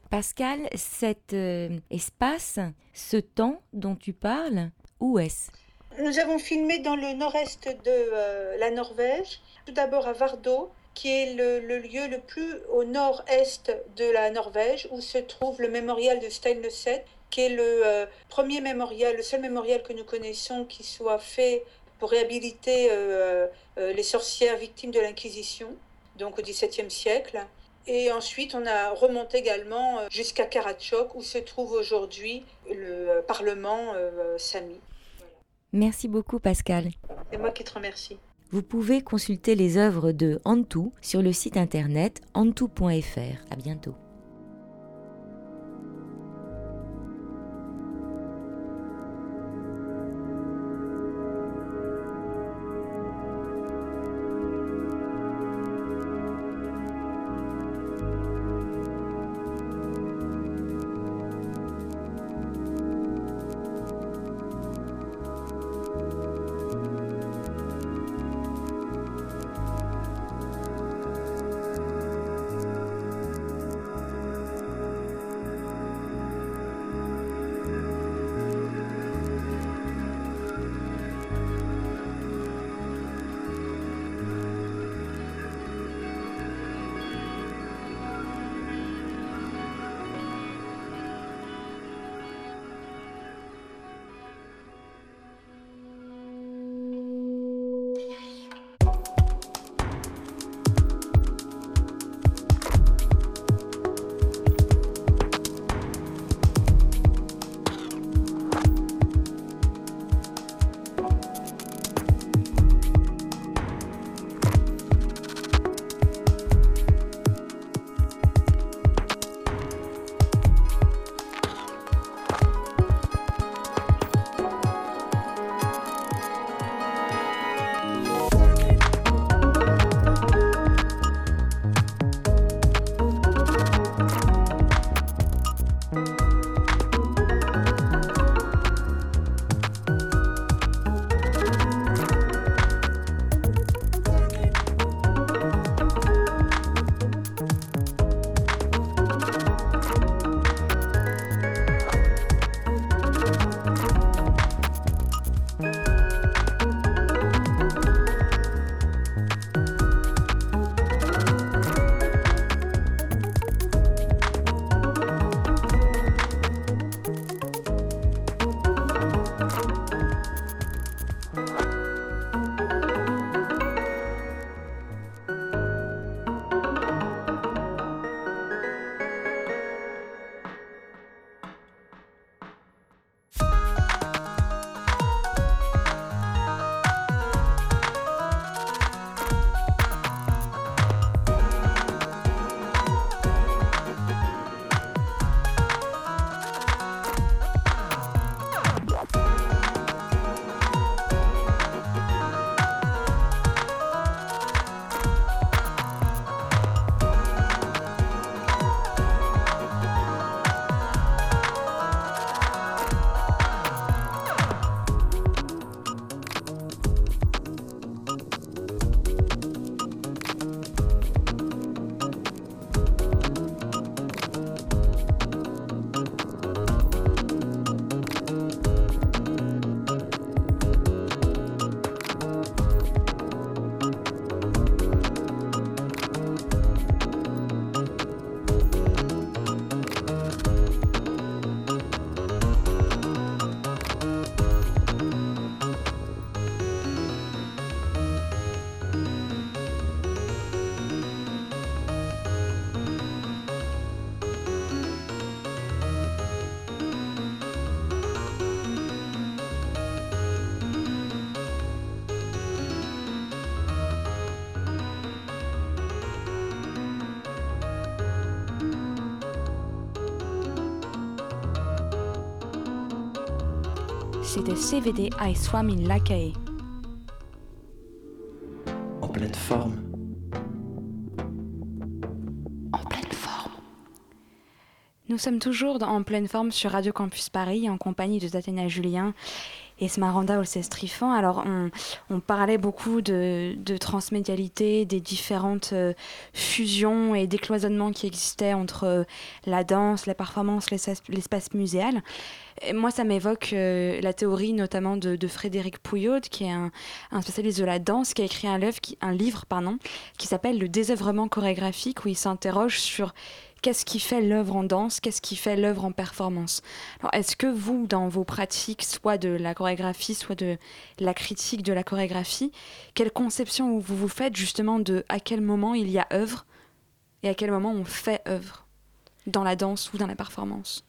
Pascal, cet euh, espace, ce temps dont tu parles, où est-ce? Nous avons filmé dans le nord-est de euh, la Norvège, tout d'abord à Vardø, qui est le, le lieu le plus au nord-est de la Norvège, où se trouve le mémorial de Steinneset, qui est le euh, premier mémorial, le seul mémorial que nous connaissons qui soit fait pour réhabiliter euh, euh, les sorcières victimes de l'Inquisition, donc au XVIIe siècle. Et ensuite, on a remonté également euh, jusqu'à Karachok, où se trouve aujourd'hui le Parlement Sami. Merci beaucoup Pascal. C'est moi qui te remercie. Vous pouvez consulter les œuvres de Antou sur le site internet antou.fr. À bientôt. C'était CVD I Swam in Lakae. En pleine forme. En pleine forme. Nous sommes toujours en pleine forme sur Radio Campus Paris en compagnie de Tatiana Julien Esmeralda Olcestrifan. Alors, on, parlait beaucoup de, transmédialité, des différentes euh, fusions et décloisonnements qui existaient entre euh, la danse, la performance, l'espace muséal. moi, ça m'évoque euh, la théorie notamment de, Frédéric Pouillot, qui est un, spécialiste de la danse, qui a écrit un, un livre pardon, qui s'appelle Le désœuvrement chorégraphique, où il s'interroge sur qu'est-ce qui fait l'œuvre en danse, qu'est-ce qui fait l'œuvre en performance? Alors, est-ce que vous, dans vos pratiques, soit de la chorégraphie, soit de la critique de la chorégraphie, quelle conception vous vous faites justement de à quel moment il y a œuvre et à quel moment on fait œuvre dans la danse ou dans la performance?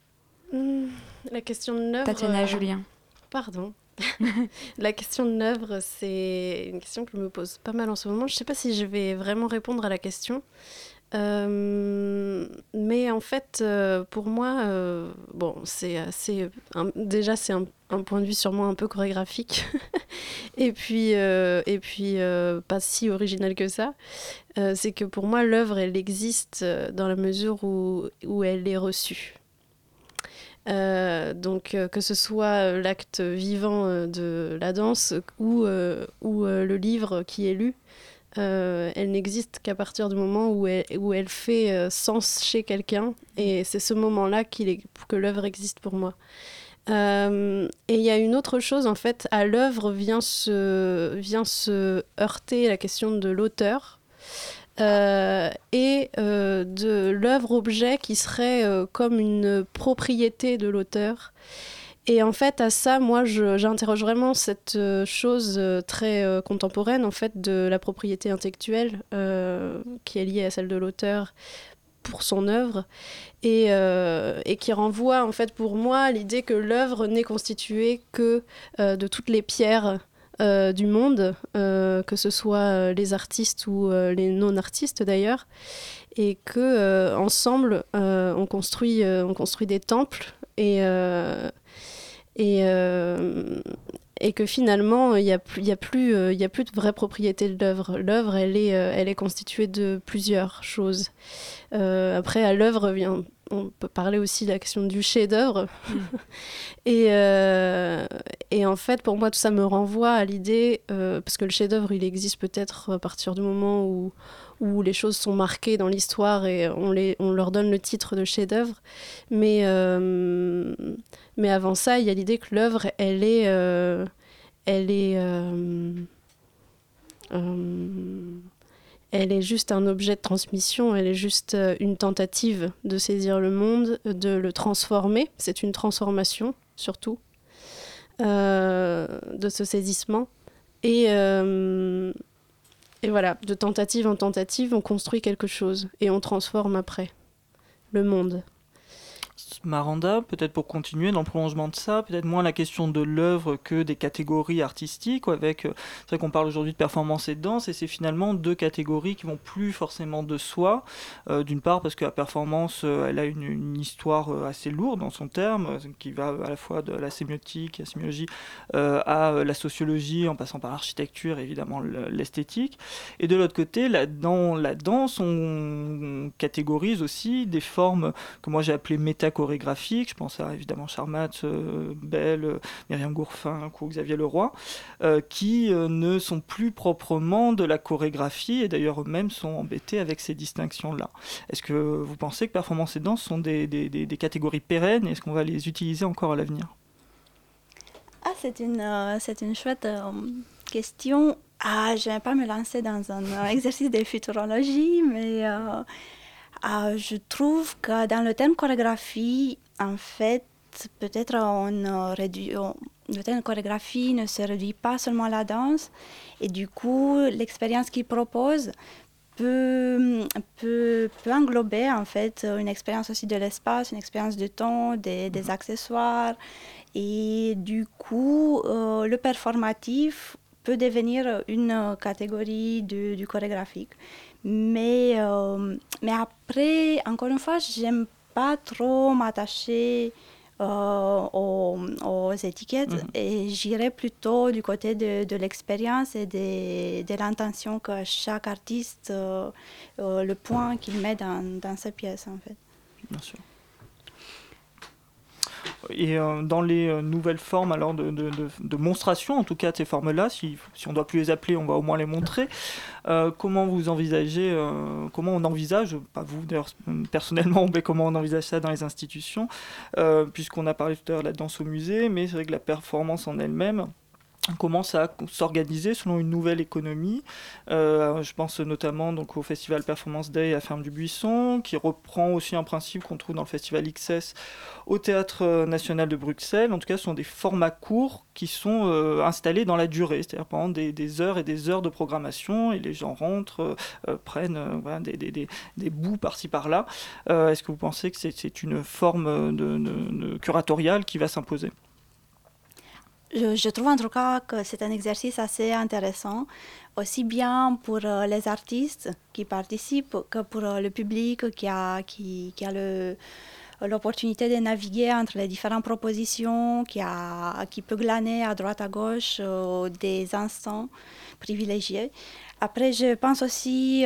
Hmm, La question de l'œuvre. Tatiana euh, Julien. Pardon. <laughs> la question de l'œuvre, c'est une question que je me pose pas mal en ce moment. Je ne sais pas si je vais vraiment répondre à la question. Euh, mais en fait, euh, pour moi, euh, bon, c'est déjà, c'est un, point de vue sûrement un peu chorégraphique. <laughs> et puis, et puis pas si original que ça. c'est que pour moi, l'œuvre, elle existe dans la mesure où, où elle est reçue. donc que ce soit l'acte vivant de la danse ou, ou le livre qui est lu, euh, elle n'existe qu'à partir du moment où elle, où elle fait euh, sens chez quelqu'un. Et c'est ce moment-là que l'œuvre existe pour moi. Euh, et il y a une autre chose, en fait, à l'œuvre vient se, vient se heurter la question de l'auteur. et de l'œuvre-objet qui serait comme une propriété de l'auteur. Et en fait, à ça, moi, j'interroge vraiment cette euh, chose euh, très euh, contemporaine, en fait, de la propriété intellectuelle qui est liée à celle de l'auteur pour son œuvre. Et, qui renvoie, en fait, pour moi, l'idée que l'œuvre n'est constituée que de toutes les pierres du monde, que ce soit les artistes ou les non-artistes d'ailleurs, et que ensemble on construit des temples et et, euh, et que finalement, il n'y a, plus, y a, plus, euh, y a plus de vraie propriété de l'œuvre. L'œuvre, elle, est, euh, elle est constituée de plusieurs choses. après, à l'œuvre vient on peut parler aussi de la question du chef-d'œuvre. Mm. <laughs> et, et, en fait, pour moi, tout ça me renvoie à l'idée, parce que le chef-d'œuvre, il existe peut-être à partir du moment où, où les choses sont marquées dans l'histoire et on, leur donne le titre de chef-d'œuvre. Mais, euh, mais avant ça, il y a l'idée que l'œuvre, elle est. Euh, elle est. Euh, elle est juste un objet de transmission, elle est juste une tentative de saisir le monde, de le transformer. C'est une transformation, surtout, de ce saisissement. Et, et voilà, de tentative en tentative, on construit quelque chose et on transforme après le monde. Maranda, peut-être pour continuer dans le prolongement de ça, peut-être moins la question de l'œuvre que des catégories artistiques, avec, euh, c'est vrai qu'on parle aujourd'hui de performance et de danse, et c'est finalement deux catégories qui vont plus forcément de soi, euh, d'une part parce que la performance, euh, elle a une, histoire assez lourde dans son terme, qui va à la fois de la sémiotique, la sémiologie, à la sociologie, en passant par l'architecture, évidemment l'esthétique, et de l'autre côté, dans la danse, on, catégorise aussi des formes que moi j'ai appelées je pense à évidemment Charmat, euh, Belle, euh, Myriam Gourfin, ou Xavier Leroy, euh, qui ne sont plus proprement de la chorégraphie et d'ailleurs eux-mêmes sont embêtés avec ces distinctions-là. Est-ce que vous pensez que performance et danse sont des, catégories pérennes et est-ce qu'on va les utiliser encore à l'avenir? Ah, c'est une, une chouette question. Ah, je vais pas me lancer dans un <laughs> exercice de futurologie, mais ah, je trouve que dans le terme chorégraphie, en fait, peut-être on réduit, le terme chorégraphie ne se réduit pas seulement à la danse, et du coup, l'expérience qu'il propose peut, peut, peut, englober en fait une expérience aussi de l'espace, une expérience de temps, des, des mhm. accessoires, et du coup, euh, le performatif peut devenir une catégorie du, du chorégraphique. Mais, euh, mais après, encore une fois, j'aime pas trop m'attacher euh, aux, étiquettes mhm. et j'irai plutôt du côté de, de l'expérience et de, de l'intention que chaque artiste, euh, le point qu'il met dans, dans sa pièce en fait. Bien sûr. Et dans les nouvelles formes alors de, de, de, monstration, en tout cas de ces formes-là, si, si on ne doit plus les appeler, on va au moins les montrer. comment vous envisagez, comment on envisage, pas vous d'ailleurs <laughs> personnellement, mais comment on envisage ça dans les institutions, puisqu'on a parlé tout à l'heure de la danse au musée, mais c'est vrai que la performance en elle-même, commence à s'organiser selon une nouvelle économie. Euh, je pense notamment donc, au Festival Performance Day à Ferme du Buisson, qui reprend aussi un principe qu'on trouve dans le Festival XS au Théâtre National de Bruxelles. En tout cas, ce sont des formats courts qui sont euh, installés dans la durée, c'est-à-dire pendant des, heures et des heures de programmation, et les gens rentrent, euh, prennent des, des, des, bouts par-ci par-là. Est-ce que vous pensez que c'est une forme de, de curatoriale qui va s'imposer? Je, trouve en tout cas que c'est un exercice assez intéressant, aussi bien pour euh, les artistes qui participent que pour euh, le public qui a, qui, qui a le, l'opportunité de naviguer entre les différentes propositions, qui, a, qui peut glaner à droite à gauche euh, des instants privilégiés. Après, je pense aussi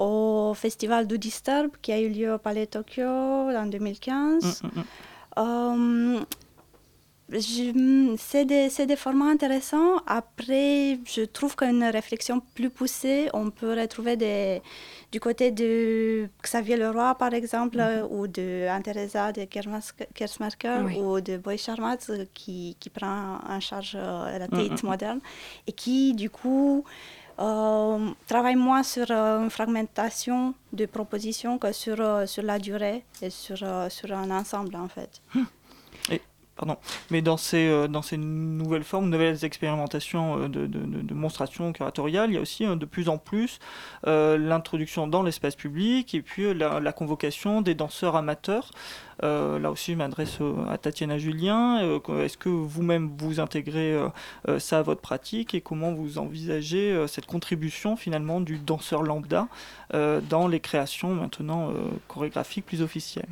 au festival du Disturb qui a eu lieu au Palais Tokyo en 2015. C'est des, des, formats intéressants. Après, je trouve qu'une réflexion plus poussée, on peut retrouver des, du côté de Xavier Leroy, par exemple, mhm. ou de Anne-Theresa de Kersmarker, ou de Boy Charmat, qui, qui, prend en charge euh, la Tate mhm. moderne, et qui, du coup, euh, travaille moins sur euh, une fragmentation de propositions que sur, sur la durée et sur, sur un ensemble, en fait. Hum. Pardon. Mais dans ces, euh, dans ces nouvelles formes, nouvelles expérimentations euh, de, de, de, monstration curatoriale, il y a aussi euh, de plus en plus l'introduction dans l'espace public et puis la, convocation des danseurs amateurs. là aussi, je m'adresse à Tatiana Julien. Est-ce que vous-même vous intégrez ça à votre pratique et comment vous envisagez cette contribution finalement du danseur lambda dans les créations maintenant chorégraphiques plus officielles?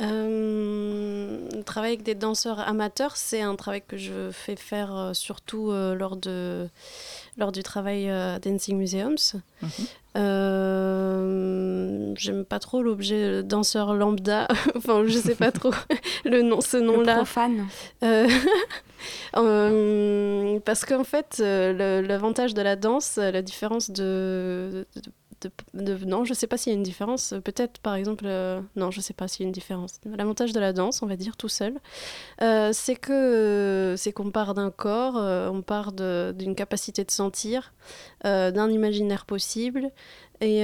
Euh, travailler avec des danseurs amateurs, c'est un travail que je fais faire euh, surtout euh, lors, de, lors du travail à Dancing Museums. Mhm. J'aime pas trop l'objet danseur lambda, <laughs> enfin je sais pas trop <laughs> le nom, ce nom-là. Profane. <laughs> parce qu'en fait, l'avantage de la danse, la différence de, de non, je sais pas s'il y a une différence. Peut-être, par exemple, euh, non, je sais pas s'il y a une différence. L'avantage de la danse, on va dire tout seul, euh, c'est que c'est qu'on part d'un corps, euh, on part d'une capacité de sentir, d'un imaginaire possible, et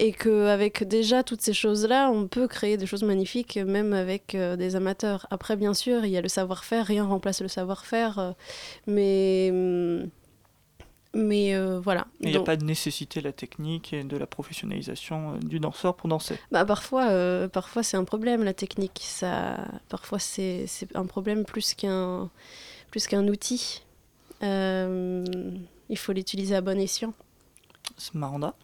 et qu'avec déjà toutes ces choses-là, on peut créer des choses magnifiques, même avec des amateurs. Après, bien sûr, il y a le savoir-faire, rien remplace le savoir-faire, mais hum, mais euh, voilà. Il n'y a pas de nécessité de la technique et de la professionnalisation euh, du danseur pour danser? Bah parfois, euh, parfois c'est un problème la technique. Ça, parfois c'est un problème plus qu'un plus qu'un outil. il faut l'utiliser à bon escient. Maranda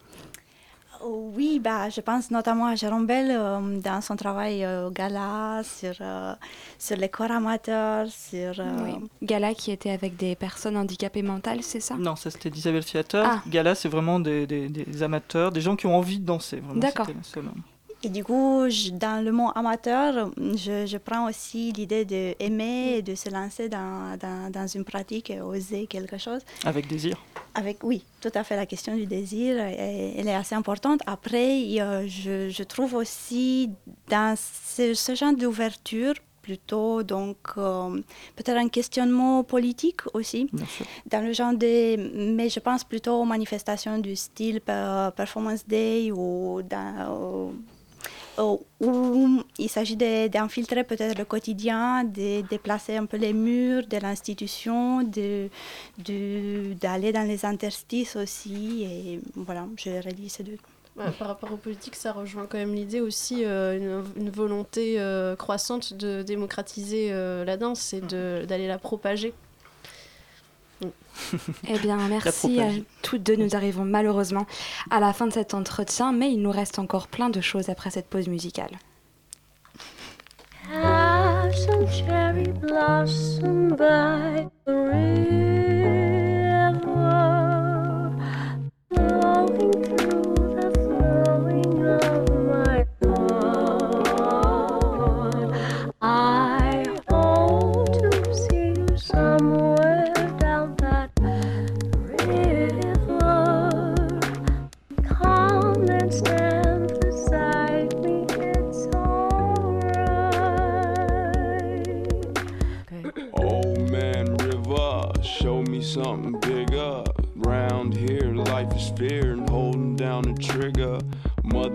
oui, bah, je pense notamment à Jérôme Bell euh, dans son travail au Gala, sur, euh, sur les corps amateurs, sur... Oui. Gala qui était avec des personnes handicapées mentales, c'est ça? Non, ça c'était d'Isabelle Theater. Ah. Gala, c'est vraiment des, des, des, amateurs, des gens qui ont envie de danser. D'accord. Et du coup, dans le mot amateur, je, je prends aussi l'idée d'aimer et de se lancer dans, dans, dans, une pratique et oser quelque chose. Avec désir Avec, Oui, tout à fait. La question du désir, elle est assez importante. Après, je, je trouve aussi dans ce, ce genre d'ouverture, plutôt donc euh, peut-être un questionnement politique aussi dans le genre des mais je pense plutôt aux manifestations du style performance day ou dans, euh, où il s'agit d'infiltrer peut-être le quotidien, de déplacer un peu les murs de l'institution, d'aller de, dans les interstices aussi. Et voilà, je relis ces deux. par rapport aux politiques, ça rejoint quand même l'idée aussi, euh, une, volonté euh, croissante de démocratiser la danse et d'aller la propager. <laughs> Eh bien, merci à toutes deux. Nous arrivons malheureusement à la fin de cet entretien, mais il nous reste encore plein de choses après cette pause musicale.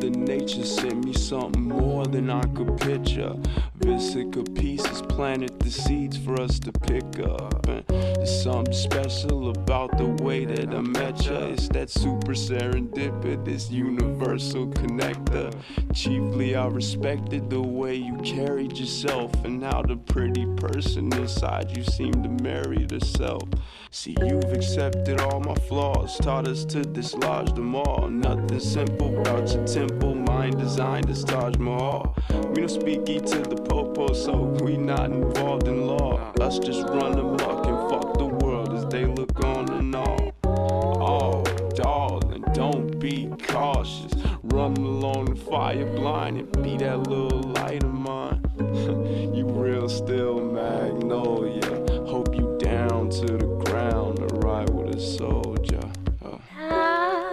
Mother Nature sent me something more than I could picture. Vesica pieces planted the seeds for us to pick up. And there's something special about the way that I met ya. It's that super serendipitous universal connector. Chiefly, I respected the way you carried yourself and how the pretty person inside you seemed to marry herself. See, you've accepted all my flaws, taught us to dislodge them all. Nothing simple about your temple, mind designed as Taj Mahal. We don't speak E to the popo, so we not involved in law. Us just run amok and fuck the world as they look on and all. Oh, darling, don't be cautious. Run along the fire blind and be that little light of mine. <laughs> you real still magnolia. Hope you down to the ground ride with a soldier.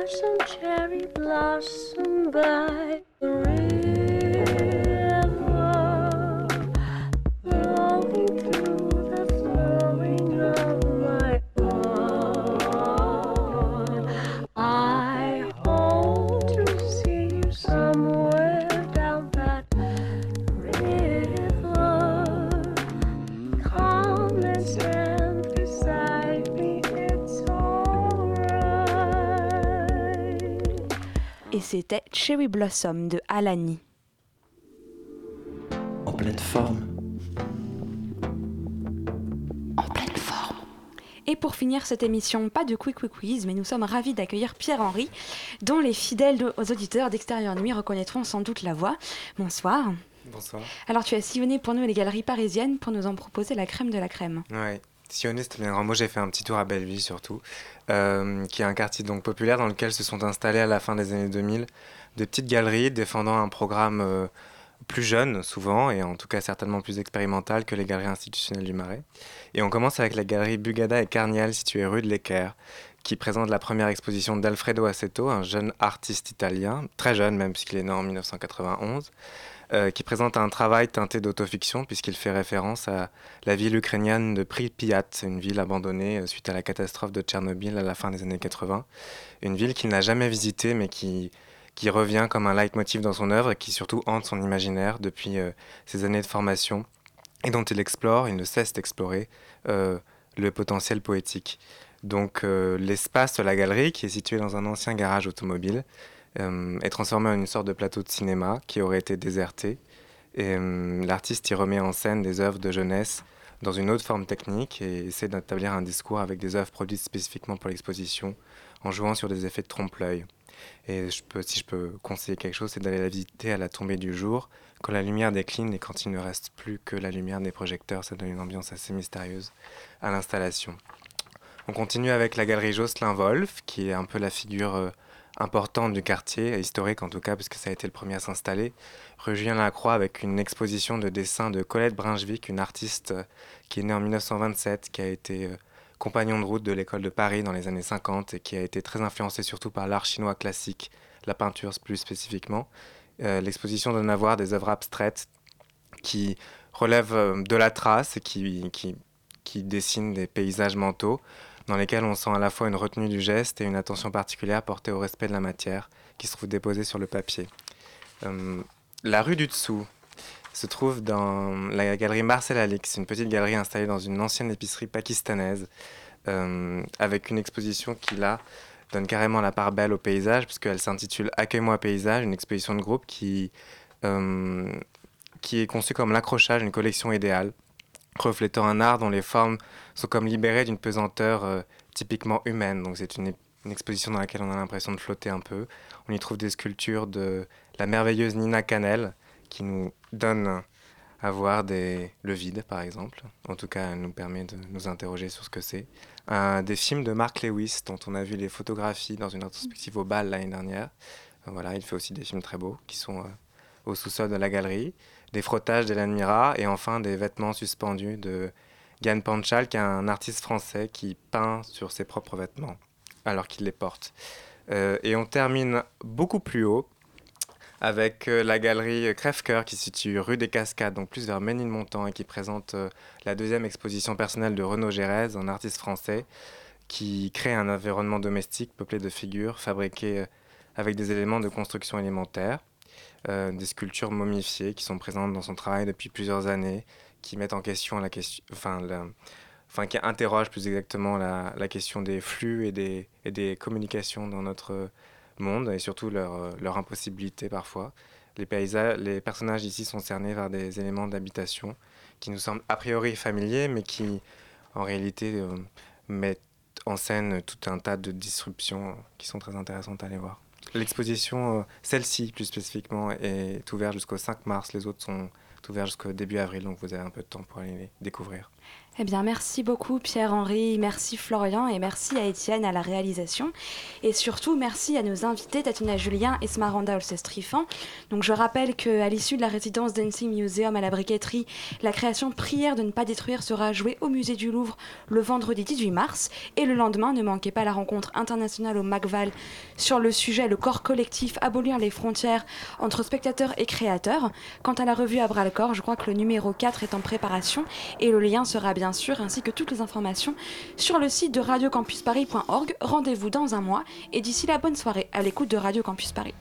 Some cherry blossom by the river, c'était Cherry Blossom de Alani. En pleine forme. Et pour finir cette émission, pas de quick quick quiz, mais nous sommes ravis d'accueillir Pierre-Henri, dont les fidèles aux auditeurs d'Extérieur Nuit reconnaîtront sans doute la voix. Bonsoir. Bonsoir. Alors tu as sillonné pour nous les galeries parisiennes pour nous en proposer la crème de la crème. Ouais. Sioniste, bien grand mot, j'ai fait un petit tour à Belleville surtout, euh, qui est un quartier donc populaire dans lequel se sont installées à la fin des années 2000 de petites galeries défendant un programme euh, plus jeune souvent et en tout cas certainement plus expérimental que les galeries institutionnelles du Marais. Et on commence avec la galerie Bugada et Carnial située rue de l'Équerre qui présente la première exposition d'Alfredo Aceto, un jeune artiste italien, très jeune même puisqu'il est né en 1991, euh, qui présente un travail teinté d'autofiction puisqu'il fait référence à la ville ukrainienne de Pripyat, une ville abandonnée euh, suite à la catastrophe de Tchernobyl à la fin des années 80. Une ville qu'il n'a jamais visitée mais qui, qui revient comme un leitmotiv dans son œuvre et qui surtout hante son imaginaire depuis euh, ses années de formation et dont il explore, il ne cesse d'explorer le potentiel poétique. Donc l'espace de la galerie, qui est situé dans un ancien garage automobile, est transformé en une sorte de plateau de cinéma qui aurait été déserté. Euh, l'artiste y remet en scène des œuvres de jeunesse dans une autre forme technique et essaie d'établir un discours avec des œuvres produites spécifiquement pour l'exposition en jouant sur des effets de trompe-l'œil. Et je peux, si je peux conseiller quelque chose, c'est d'aller la visiter à la tombée du jour, quand la lumière décline et quand il ne reste plus que la lumière des projecteurs. Ça donne une ambiance assez mystérieuse à l'installation. On continue avec la galerie Jocelyn Wolf, qui est un peu la figure euh, importante du quartier, historique en tout cas, puisque ça a été le premier à s'installer. Rue Julien Lacroix, avec une exposition de dessins de Colette Brinjevik, une artiste euh, qui est née en 1927, qui a été euh, compagnon de route de l'école de Paris dans les années 50 et qui a été très influencée surtout par l'art chinois classique, la peinture plus spécifiquement. Euh, L'exposition donne à voir des œuvres abstraites qui relèvent de la trace et qui, qui, qui dessinent des paysages mentaux dans lesquels on sent à la fois une retenue du geste et une attention particulière portée au respect de la matière qui se trouve déposée sur le papier. Euh, la rue du dessous se trouve dans la galerie Marcel Alix, une petite galerie installée dans une ancienne épicerie pakistanaise, euh, avec une exposition qui là donne carrément la part belle au paysage, puisqu'elle s'intitule Accueille-moi paysage, une exposition de groupe qui, euh, qui est conçue comme l'accrochage d'une collection idéale, reflétant un art dont les formes sont comme libérées d'une pesanteur euh, typiquement humaine. Donc c'est une, exposition dans laquelle on a l'impression de flotter un peu. On y trouve des sculptures de la merveilleuse Nina Canel, qui nous donne à voir le vide, par exemple. En tout cas, elle nous permet de nous interroger sur ce que c'est. Des films de Mark Lewis, dont on a vu les photographies dans une rétrospective au bal l'année dernière. Voilà, il fait aussi des films très beaux qui sont euh, au sous-sol de la galerie. Des frottages d'Hélène Mira et enfin des vêtements suspendus de Yann Panchal, qui est un artiste français qui peint sur ses propres vêtements alors qu'il les porte. Euh, et on termine beaucoup plus haut avec euh, la galerie Crève-Cœur qui se situe rue des Cascades, donc plus vers Ménilmontant et qui présente euh, la deuxième exposition personnelle de Renaud Gérez, un artiste français qui crée un environnement domestique peuplé de figures fabriquées avec des éléments de construction élémentaire, des sculptures momifiées qui sont présentes dans son travail depuis plusieurs années, qui mettent en question la question, enfin, enfin qui interrogent plus exactement la, question des flux et des, communications dans notre monde et surtout leur, impossibilité parfois. Les, personnages ici sont cernés par des éléments d'habitation qui nous semblent a priori familiers, mais qui en réalité euh, mettent en scène tout un tas de disruptions qui sont très intéressantes à aller voir. L'exposition, euh, celle-ci plus spécifiquement, est ouverte jusqu'au 5 mars. Les autres sont ouvertes jusqu'au début avril, donc vous avez un peu de temps pour aller découvrir. Eh bien, merci beaucoup Pierre-Henri, merci Florian et merci à Étienne à la réalisation. Et surtout, merci à nos invités Tatiana Julien et Smaranda Olsestrifan. Donc, je rappelle qu'à l'issue de la résidence Dancing Museum à la briqueterie, la création Prière de ne pas détruire sera jouée au musée du Louvre le vendredi 18 mars. Et le lendemain, ne manquez pas la rencontre internationale au MACVAL sur le sujet Le corps collectif, abolir les frontières entre spectateurs et créateurs. Quant à la revue à bras le corps, je crois que le numéro 4 est en préparation et le lien sera bien sûr, ainsi que toutes les informations sur le site de radiocampusparis.org. Rendez-vous dans un mois et d'ici là, bonne soirée à l'écoute de Radio Campus Paris.